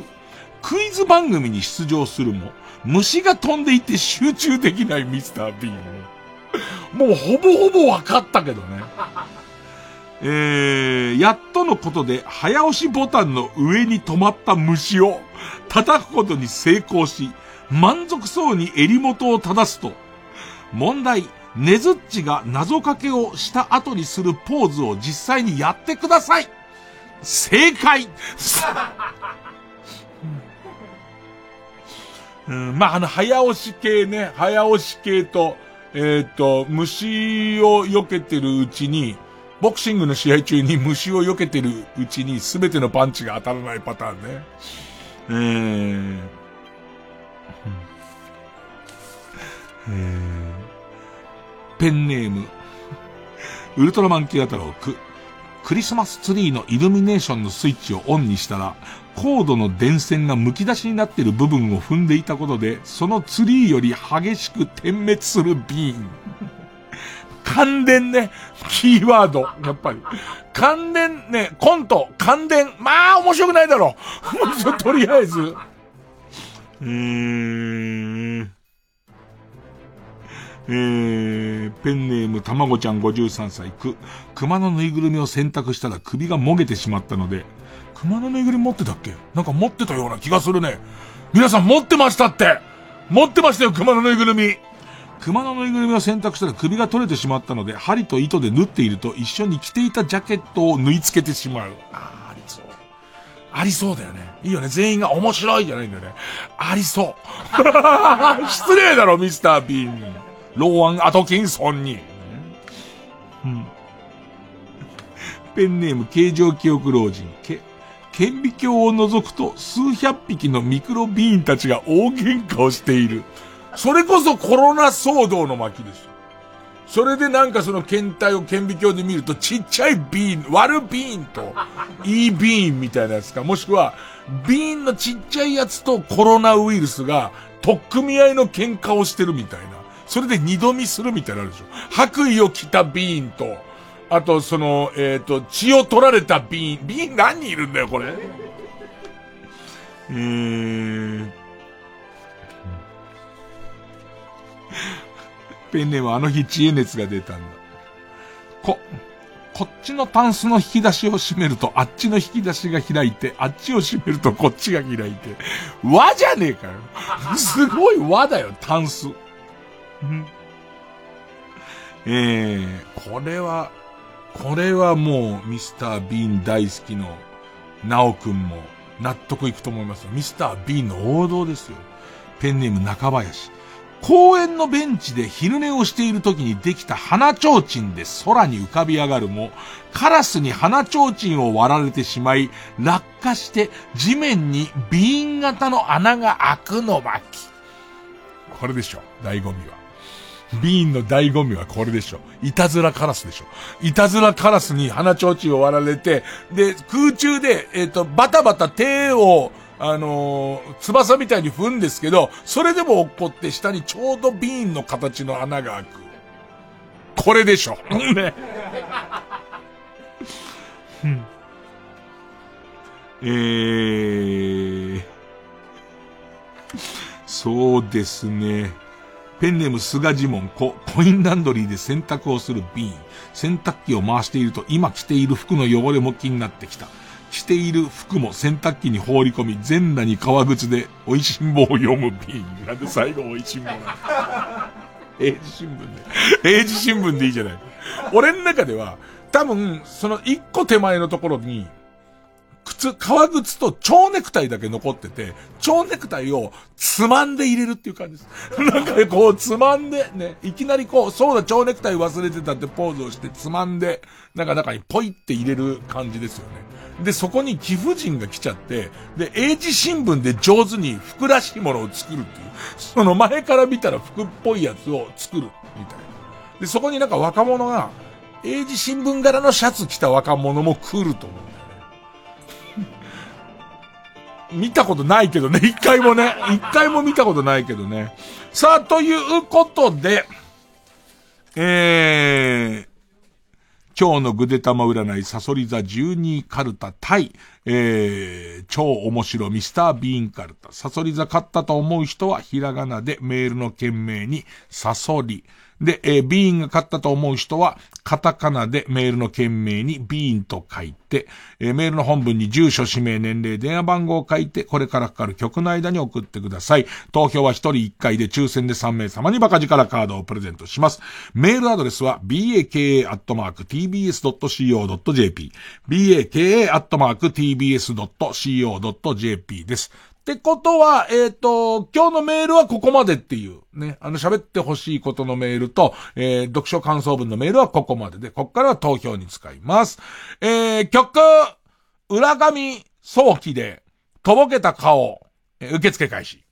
クイズ番組に出場するも、虫が飛んでいて集中できないミスター・ビーン。もうほぼほぼ分かったけどね。えー、やっとのことで早押しボタンの上に止まった虫を叩くことに成功し、満足そうに襟元を正すと、問題、ねずっちが謎かけをした後にするポーズを実際にやってください正解。うん、まあ、あの、早押し系ね、早押し系と、えっ、と、虫を避けてるうちに、ボクシングの試合中に虫を避けてるうちに全てのパンチが当たらないパターンね。えー、えー、ペンネーム、ウルトラマンキラ太郎ク。クリスマスツリーのイルミネーションのスイッチをオンにしたら、コードの電線が剥き出しになっている部分を踏んでいたことで、そのツリーより激しく点滅するビーン。関連ね、キーワード、やっぱり。関連ね、コント、関連、まあ面白くないだろう。とりあえず。うーん。えー、ペンネームたまごちゃん53歳、く、熊のぬいぐるみを選択したら首がもげてしまったので、熊のぬいぐるみ持ってたっけ？なんか持ってたような気がするね。皆さん持ってましたって持ってましたよ、熊のぬいぐるみ。熊のぬいぐるみを選択したら首が取れてしまったので、針と糸で縫っていると一緒に着ていたジャケットを縫い付けてしまう。ああ、ありそう。ありそうだよね。いいよね。全員が面白いじゃないんだよね。ありそう。失礼だろ、ミスター・ビーン。ローアン・アトキンソンに。うん。ペンネーム、形状記憶老人。け、顕微鏡を覗くと数百匹のミクロビーンたちが大喧嘩をしている。それこそコロナ騒動の巻です。それでなんかその検体を顕微鏡で見るとちっちゃいビーン、悪ビーンと、いいビーンみたいなやつか、もしくは、ビーンのちっちゃいやつとコロナウイルスが、取っ組み合いの喧嘩をしてるみたいな。それで二度見するみたいなあるでしょ。白衣を着たビーンと、あとその、えっ、と、血を取られたビーン。ビーン何人いるんだよ、これ。えー、ペンネームあの日知恵熱が出たんだ。こ、こっちのタンスの引き出しを閉めると、あっちの引き出しが開いて、あっちを閉めるとこっちが開いて。和じゃねえかよ。すごい和だよ、タンス。えー、これは、これはもうミスター・ビーン大好きの、ナオくんも納得いくと思います。ミスター・ビーンの王道ですよ。ペンネーム中林。公園のベンチで昼寝をしている時にできた花蝶鎮で空に浮かび上がるも、カラスに花蝶鎮を割られてしまい、落下して地面にビーン型の穴が開くの巻。これでしょ、醍醐味は。ビーンの醍醐味はこれでしょ。いたずらカラスでしょ。いたずらカラスに花蝶鎮を割られて、で、空中で、えっ、と、バタバタ手を、あのー、翼みたいに踏んですけど、それでも落っこって下にちょうどビーンの形の穴が開く。これでしょ。ね。うんえー、そうですね。ペンネーム菅ジモンコ、コインランドリーで洗濯をするビーン。洗濯機を回していると今着ている服の汚れも気になってきた。着ている服も洗濯機に放り込み、全裸に革靴で、美味しんぼを読むビーン。なんで最後美味しんぼなの？英字新聞で。英字新聞でいいじゃない。俺の中では、多分、その一個手前のところに、靴、革靴と蝶ネクタイだけ残ってて、蝶ネクタイをつまんで入れるっていう感じです。なんかこう、つまんで、ね、いきなりこう、そうだ、蝶ネクタイ忘れてたってポーズをしてつまんで、なんか中にポイって入れる感じですよね。で、そこに貴婦人が来ちゃって、で、英字新聞で上手に服らしいものを作るっていう。その前から見たら服っぽいやつを作る、みたいな。で、そこになんか若者が、英字新聞柄のシャツ着た若者も来ると思う。見たことないけどね、一回もね、一回も見たことないけどね。さあ、ということで、えー、今日のぐでたま占い、サソリ座12カルタ対、えー、超面白ミスタービーンカルタ。サソリ座勝ったと思う人は、ひらがなでメールの件名に、サソリ。で、えー、ビーンが勝ったと思う人は、カタカナでメールの件名にビーンと書いて、えー、メールの本文に住所、氏名、年齢、電話番号を書いて、これからかかる曲の間に送ってください。投票は1人1回で抽選で3名様にバカ力カードをプレゼントします。メールアドレスは、baka.tbs.co.jp、baka.tbs.co.jp です。ってことは、えっ、と、今日のメールはここまでっていう、ね、あの喋ってほしいことのメールと、えー、読書感想文のメールはここまでで、こっからは投票に使います。えー、曲、裏紙早期で、とぼけた顔、えー受付開始。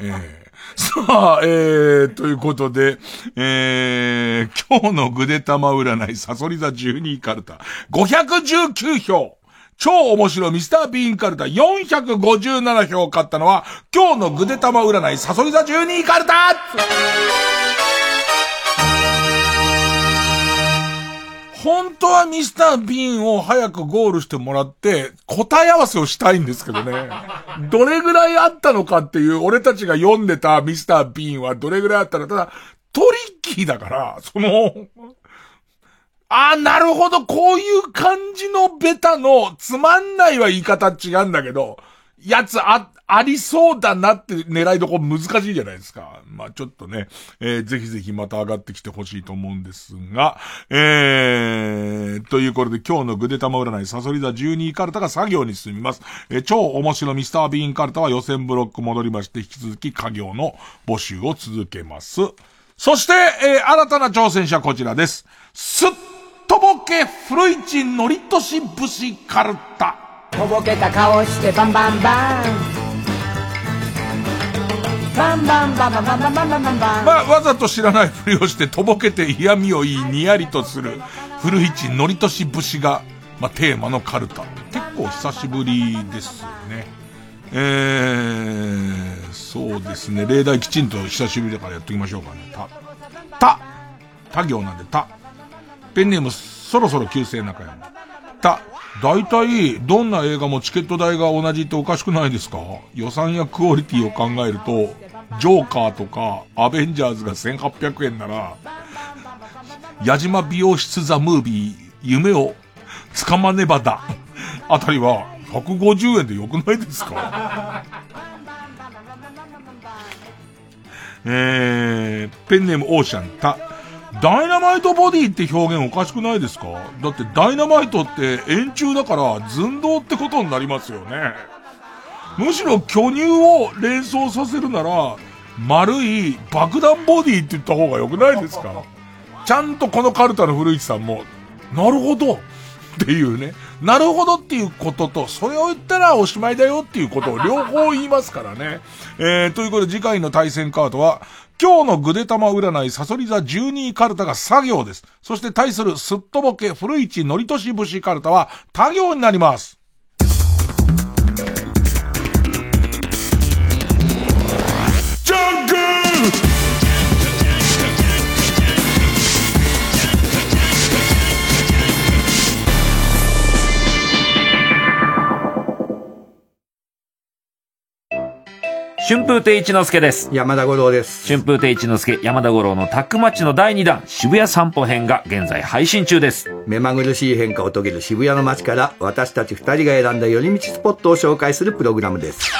ええ。さあ、えー、ということで、えー、今日のぐでたま占い、サソリ座12カルタ、519票。超面白いミスタービーンカルタ。457票を買ったのは、今日のぐでたま占い、サソリ座12カルタ。本当はミスター・ビーンを早くゴールしてもらって、答え合わせをしたいんですけどね。どれぐらいあったのかっていう、俺たちが読んでたミスター・ビーンはどれぐらいあったのただ、トリッキーだから、その、ああ、なるほど、こういう感じのベタの、つまんないは言い方違うんだけど、やつあ、ありそうだなって狙いどこ難しいじゃないですか。まあちょっとね、えーぜひぜひまた上がってきてほしいと思うんですが、えー、ということで今日のぐでたま占い、サソリ座12カルタが作業に進みます。えー超面白ミスタービーンカルタは予選ブロック戻りまして、引き続き家業の募集を続けます。そして、えー新たな挑戦者こちらです。すっとぼけ古市のりとし節カルタ。とぼけた顔してバンバンバンバンバンバンバンバンバンバンバンバンバンまあ、わざと知らないふりをして、とぼけて嫌味を言い、にやりとする、古市のりとし節が、まあ、テーマのカルタ。結構久しぶりですね。えー、そうですね。例題きちんと久しぶりだからやっておきましょうかね。た、た、他行なんでた。ペンネーム、そろそろ旧姓中山。た、大体、どんな映画もチケット代が同じっておかしくないですか？予算やクオリティを考えると、ジョーカーとか、アベンジャーズが1800円なら、矢島美容室ザムービー、夢をつかまねばだ。あたりは、150円でよくないですか？えー、ペンネームオーシャン、た、ダイナマイトボディって表現おかしくないですか？だってダイナマイトって円柱だから寸胴ってことになりますよね。むしろ巨乳を連想させるなら、丸い爆弾ボディって言った方が良くないですか？ちゃんとこのカルタの古市さんも、なるほどっていうね。なるほどっていうことと、それを言ったらおしまいだよっていうことを両方言いますからね。えー、ということで次回の対戦カードは、今日のぐでたま占い、サソリ座12カルタが作業です。そして対するすっとぼけ古市のりとし節カルタは他行になります。春風亭一之輔です。山田五郎です。春風亭一之輔、山田五郎のタックマッチの第2弾、渋谷散歩編が現在配信中です。目まぐるしい変化を遂げる渋谷の街から私たち二人が選んだ寄り道スポットを紹介するプログラムです。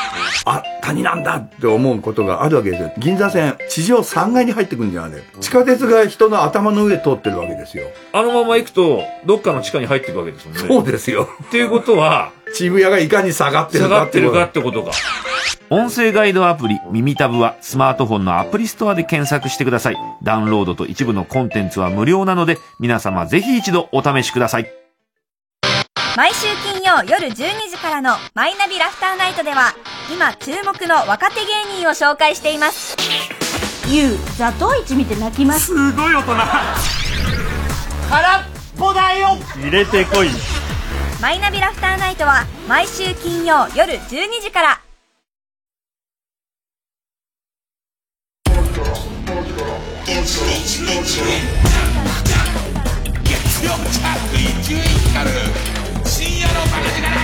あ、谷なんだって思うことがあるわけですよ。銀座線、地上3階に入ってくるんじゃない？地下鉄が人の頭の上通ってるわけですよ。あのまま行くと、どっかの地下に入っていくわけですもんね。そうですよ。っていうことは、渋谷がいかに下がってる下かっていうがってるかってことか。音声ガイドアプリ、耳タブはスマートフォンのアプリストアで検索してください。ダウンロードと一部のコンテンツは無料なので、皆様ぜひ一度お試しください。毎週金曜夜12時からのマイナビラフターナイトでは今注目の若手芸人を紹介していますゆうザトウイチ見て泣きますすごい大人空っぽだよ入れてこいマイナビラフターナイトは毎週金曜夜12時から月曜着衣10位光る深夜のバカ力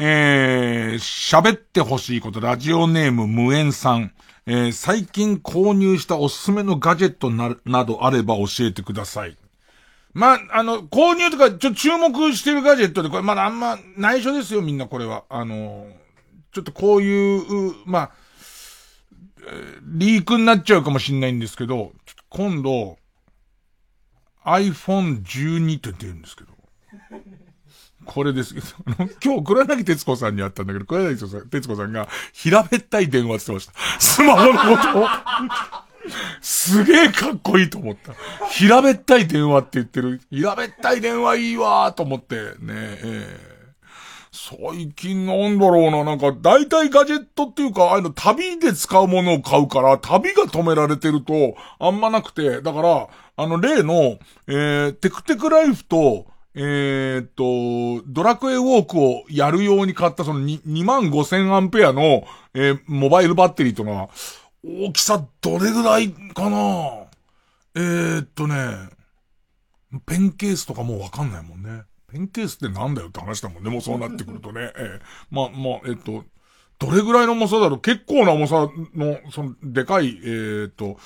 えー、喋ってほしいこと、ラジオネーム無縁さん。えー、最近購入したおすすめのガジェットななどあれば教えてください。まあ、あの、購入とか、ちょっと注目してるガジェットで、これまだあんま内緒ですよ、みんなこれは。あの、ちょっとこういう、まあ、リークになっちゃうかもしれないんですけど、今度、iPhone12 って出るんですけど。これですけど、今日、黒柳徹子さんに会ったんだけど、黒柳徹子さんが、平べったい電話って言ってました。スマホのことを。すげえかっこいいと思った。平べったい電話って言ってる。平べったい電話いいわーと思って、ねえ最近なんだろうな、なんか、大体ガジェットっていうか、ああいうの旅で使うものを買うから、旅が止められてると、あんまなくて、だから、あの、例の、えー、テクテクライフと、えー、っと、ドラクエウォークをやるように買ったその2万5千アンペアの、えー、モバイルバッテリーというのは、大きさどれぐらいかな？えー、っとね、ペンケースとかもうわかんないもんね。ペンケースってなんだよって話だもんね。もうそうなってくるとね。ええまあ、まあ、えっと、どれぐらいの重さだろう？結構な重さの、その、でかい、えーっと、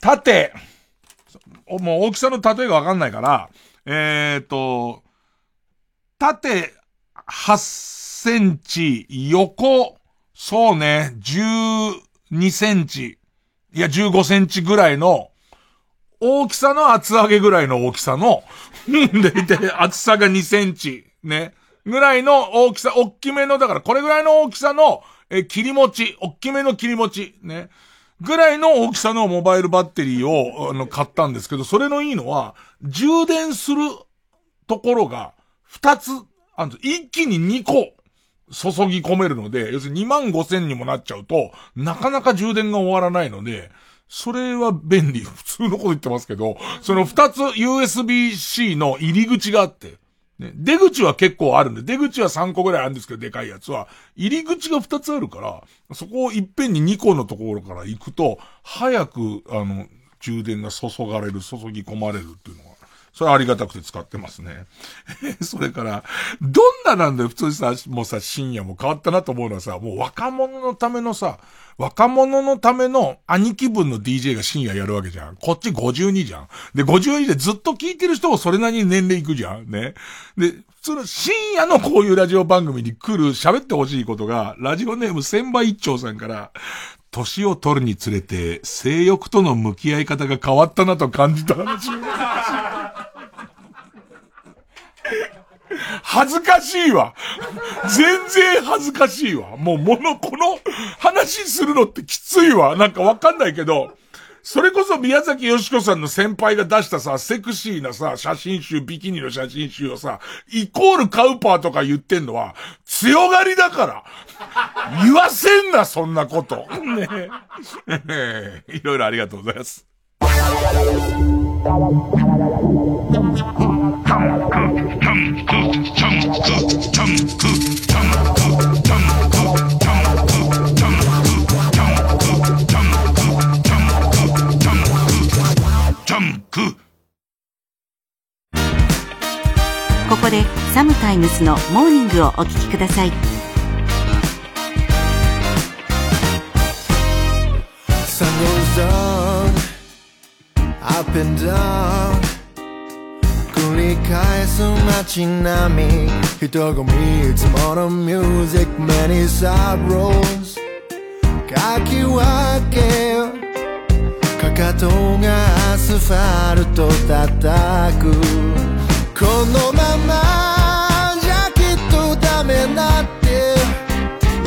縦、もう大きさの例えがわかんないから、えーっと、縦8センチ、横、そうね、12センチ、いや15センチぐらいの、大きさの厚揚げぐらいの大きさの、でいて、厚さが2センチ、ね、ぐらいの大きさ、大きめの、だからこれぐらいの大きさの、え、切り餅、大きめの切り餅、ね、ぐらいの大きさのモバイルバッテリーを、あの、買ったんですけど、それのいいのは、充電するところが、2つ、あの、一気に2個、注ぎ込めるので、要するに2万5千にもなっちゃうと、なかなか充電が終わらないので、それは便利。普通のこと言ってますけど、その2つ USB-C の入り口があって、ね、出口は結構あるんで、出口は3個ぐらいあるんですけど、でかいやつは、入り口が2つあるから、そこをいっぺんに2個のところから行くと、早く、あの、充電が注がれる、注ぎ込まれるっていうのが、それありがたくて使ってますね。それから、どんななんだよ、普通さ、もうさ、深夜も変わったなと思うのはさ、もう若者のためのさ、若者のための兄貴分の DJ が深夜やるわけじゃん。こっち52じゃん。で、52でずっと聞いてる人もそれなりに年齢いくじゃん。ね。で、普通の深夜のこういうラジオ番組に来る喋ってほしいことが、ラジオネーム千倍一丁さんから、年を取るにつれて、性欲との向き合い方が変わったなと感じた話。恥ずかしいわ。全然恥ずかしいわ。もう、もの、この話するのってきついわ。なんかわかんないけど、それこそ宮崎よしこさんの先輩が出したさ、セクシーなさ、写真集、ビキニの写真集をさ、イコールカウパーとか言ってんのは、強がりだから。言わせんな、そんなこと。ねえ。いろいろありがとうございます。ここでサムタイムスのモーニングをお聞きください。Sun goes down Up and down. 繰り返す街並み人混みいつものミュージック Many sorrows かき分けかかとがアスファルト叩くこのままじゃきっとダメだって。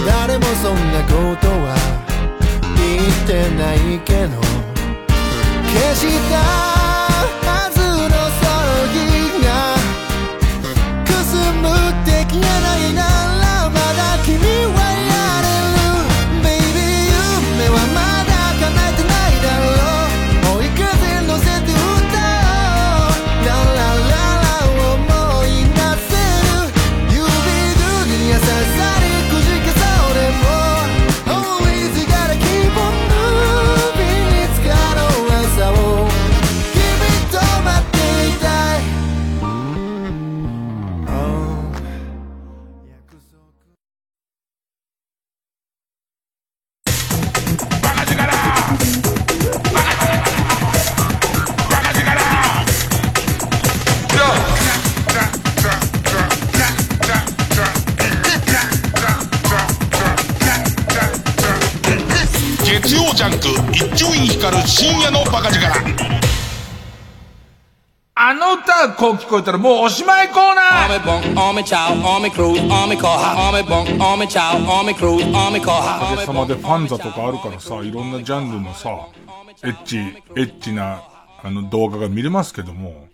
誰もそんなことは言ってないけど。消したジャンク一丁院光る深夜のバカ力あの歌こう聞こえたらもうおしまいコーナーお.かげさまでファンザとかあるからさ、いろんなジャンルのさ、エッチ、エッチな、あの動画が見れますけども、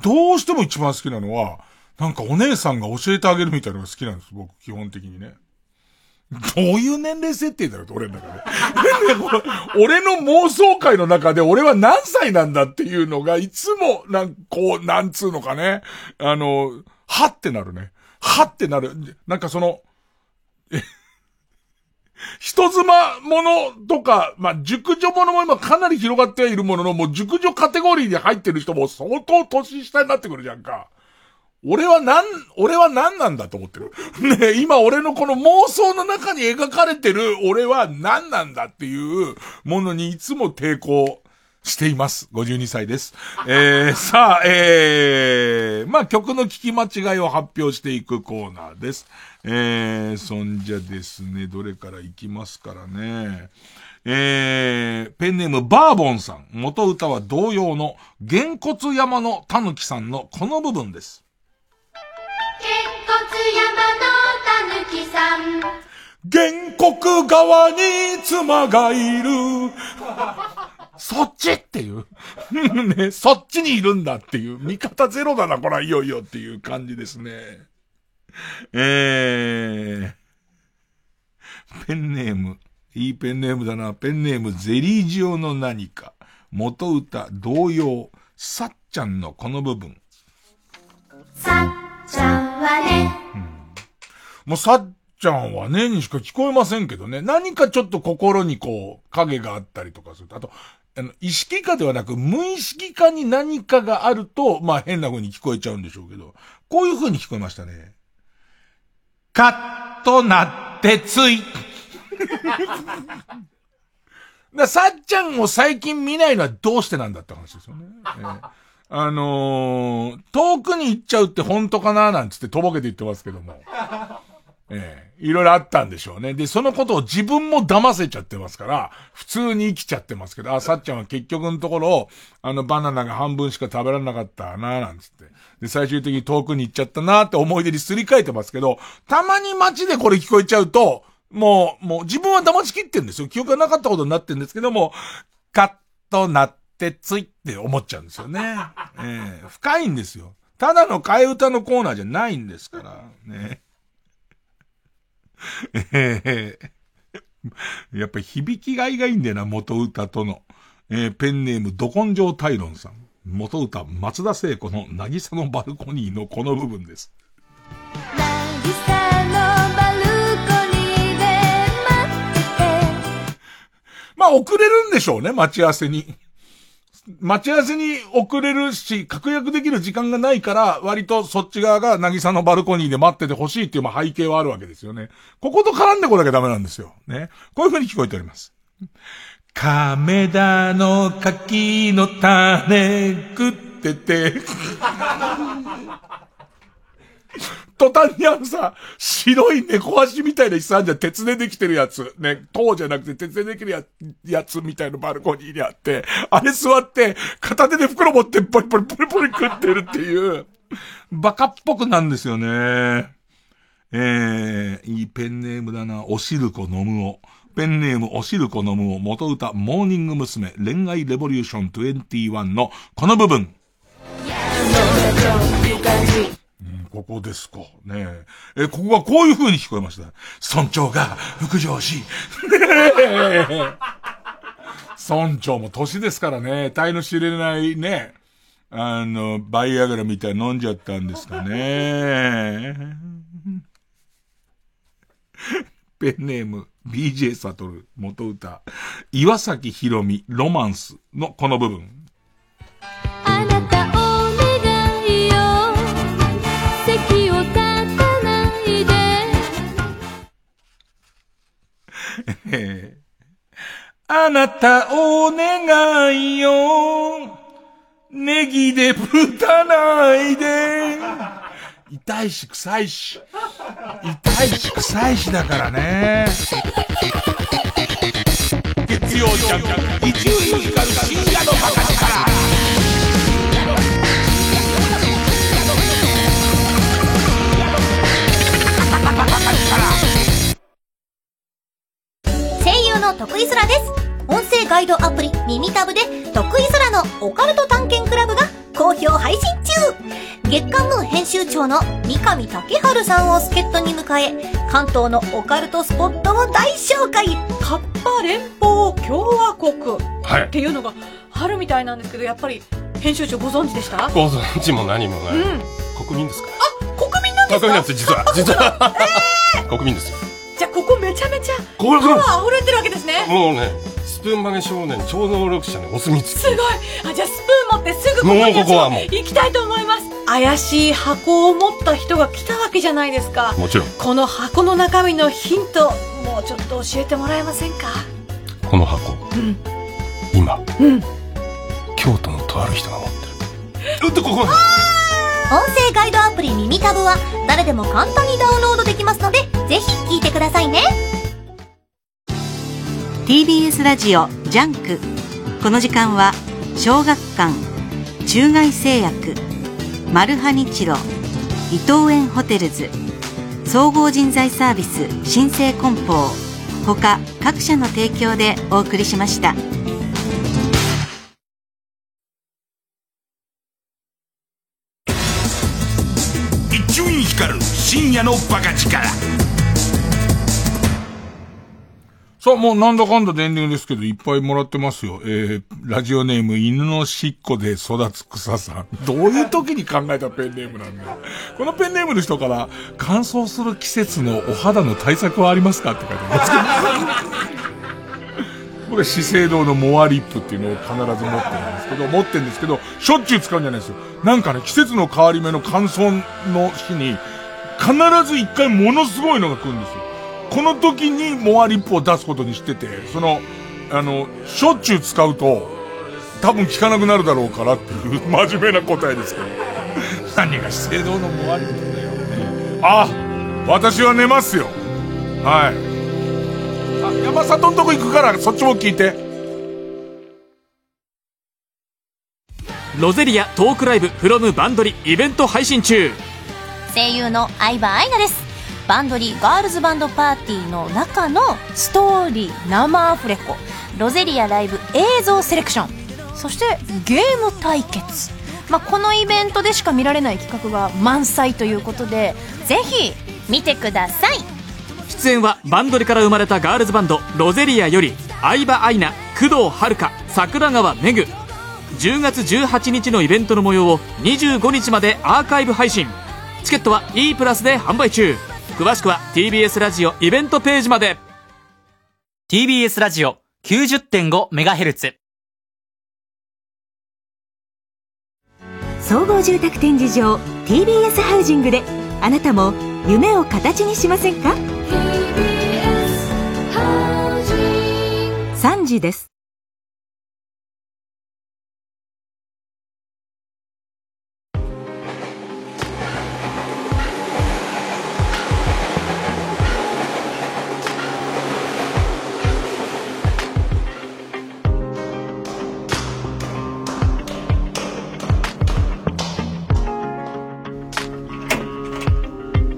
どうしても一番好きなのは、なんかお姉さんが教えてあげるみたいなのが好きなんです、僕、基本的にね。どういう年齢設定だよ、俺の中で。俺の妄想界の中で俺は何歳なんだっていうのが、いつも、なん、こう、なんつうのかね。あの、はってなるね。はってなる。なんかその、人妻ものとか、まあ、熟女ものも今かなり広がっているものの、もう熟女カテゴリーで入ってる人も相当年下になってくるじゃんか。俺はなん、俺は何なんだと思ってる？ね今俺のこの妄想の中に描かれてる俺は何なんだっていうものにいつも抵抗しています。52歳です。えー、さあ、えー、まあ曲の聞き間違いを発表していくコーナーです。えー、そんじゃですね、どれから行きますからね。えー、ペンネームバーボンさん。元歌は同様の、げんこつ山のたぬきさんのこの部分です。山のたぬきさん原告側に妻がいる。そっちっていう。ね、そっちにいるんだっていう。味方ゼロだな、こら、いよいよっていう感じですね。えー、ペンネーム。いいペンネームだな。ペンネーム、ゼリー塩の何か。元歌、同様。さっちゃんのこの部分。さっちゃんはねもうさっちゃんはね、にしか聞こえませんけどね。何かちょっと心にこう、影があったりとかすると。あと、あの、意識化ではなく、無意識化に何かがあると、まあ変な風に聞こえちゃうんでしょうけど、こういう風に聞こえましたね。カッとなってつい。ださっちゃんを最近見ないのはどうしてなんだって話ですよね。ええあのー、遠くに行っちゃうって本当かななんつってとぼけて言ってますけども。ええいろいろあったんでしょうね。で、そのことを自分も騙せちゃってますから、普通に生きちゃってますけど、あ、さっちゃんは結局のところ、あのバナナが半分しか食べられなかったななんつって。で、最終的に遠くに行っちゃったなって思い出にすり替えてますけど、たまに街でこれ聞こえちゃうと、もう、もう自分は騙しきってんですよ。記憶がなかったことになってんですけども、カッとなってついって思っちゃうんですよね。ええ深いんですよ。ただの替え歌のコーナーじゃないんですから。ね。ええやっぱり響きがいがいいんだよな、元歌との。えーペンネーム、ど根性タイロンさん。元歌、松田聖子の渚のバルコニーのこの部分です。まあ、遅れるんでしょうね、待ち合わせに。待ち合わせに遅れるし、確約できる時間がないから、割とそっち側が渚のバルコニーで待っててほしいっていうまあ背景はあるわけですよね。ここと絡んでこなきゃダメなんですよ。ね。こういう風に聞こえております。亀田の柿の種食ってて、途端にあのさ、白い猫足みたいな椅子あんじゃん、鉄でできてるやつ。ね、塔じゃなくて鉄でできるややつみたいなバルコニーにあって、あれ座って、片手で袋持ってポリポリポリポリ食ってるっていう、バカっぽくなんですよね。えー、いいペンネームだな、おしるこ飲むお。ペンネームおしるこ飲むお、元歌、モーニング娘。恋愛レボリューション21のこの部分。ここですか。ねえ。え、ここはこういう風に聞こえました。村長が副上司。ね え村長も年ですからね、体の知れないね、あの、バイアグラみたいに飲んじゃったんですかね。ペンネーム、BJ サトル、元歌、岩崎宏美、ロマンスのこの部分。え ーあなたお願いよ。ネギでぶたないで。痛いし臭いし。痛いし臭いしだからね。月曜日、一流ミュージカル深夜のバカの徳井空です。音声ガイドアプリ耳タブで徳井空のオカルト探検クラブが好評配信中月刊ムー編集長の三上竹春さんを助っ人に迎え、関東のオカルトスポットを大紹介。カッパ連邦共和国はい。っていうのがあるみたいなんですけど、やっぱり編集長ご存知でした？ご存知も何もない、うん。国民ですか？国民なんですか？国民なんです実は。実は、国民ですよじゃあここめちゃめちゃパワー溢れてるわけですね。もうねスプーン曲げ少年超能力者のお墨付き。すごい。あじゃあスプーン持ってすぐここにもうここはもう。行きたいと思います。怪しい箱を持った人が来たわけじゃないですか。もちろん。この箱の中身のヒントもうちょっと教えてもらえませんか？この箱。うん。今。うん。京都のとある人が持ってる。うっとここ音声ガイドアプリ耳タブは誰でも簡単にダウンロードできますので、ぜひ聞いてくださいね。TBS ラジオジャンクこの時間は小学館中外製薬マルハニチロ伊藤園ホテルズ総合人材サービス新生梱包他各社の提供でお送りしました。夜のバカ力さあ、もうなんだかんだでエンディングですけど、いっぱいもらってますよ。えー、ラジオネーム、犬のしっこで育つ草さん。どういう時に考えたペンネームなんだよ。このペンネームの人から、乾燥する季節のお肌の対策はありますかって書いてますけど。これ、資生堂のモアリップっていうのを必ず持ってるんですけど、持ってるんですけど、しょっちゅう使うんじゃないですよ。なんかね、季節の変わり目の乾燥の日に、必ず一回ものすごいのが来るんですよ。この時にモアリップを出すことにしてて、その、あの、しょっちゅう使うと、多分効かなくなるだろうからっていう 真面目な答えですけど。何が資生堂のモアリップだよ。あ、私は寝ますよ。はい。あ、山里のとこ行くから、そっちも聞いて。ロゼリアトークライブ from バンドリイベント配信中声優の相葉愛菜です。バンドリーガールズバンドパーティーの中のストーリー生アフレコ、ロゼリアライブ映像セレクション、そしてゲーム対決。まあ、このイベントでしか見られない企画が満載ということで、ぜひ見てください。出演はバンドリから生まれたガールズバンドロゼリアより相葉愛菜工藤遥桜川めぐ10月18日のイベントの模様を25日までアーカイブ配信チケットは E プラスで販売中。詳しくは TBS ラジオイベントページまで。TBS ラジオ 90.5MHz 総合住宅展示場 TBS ハウジングであなたも夢を形にしませんか？3時です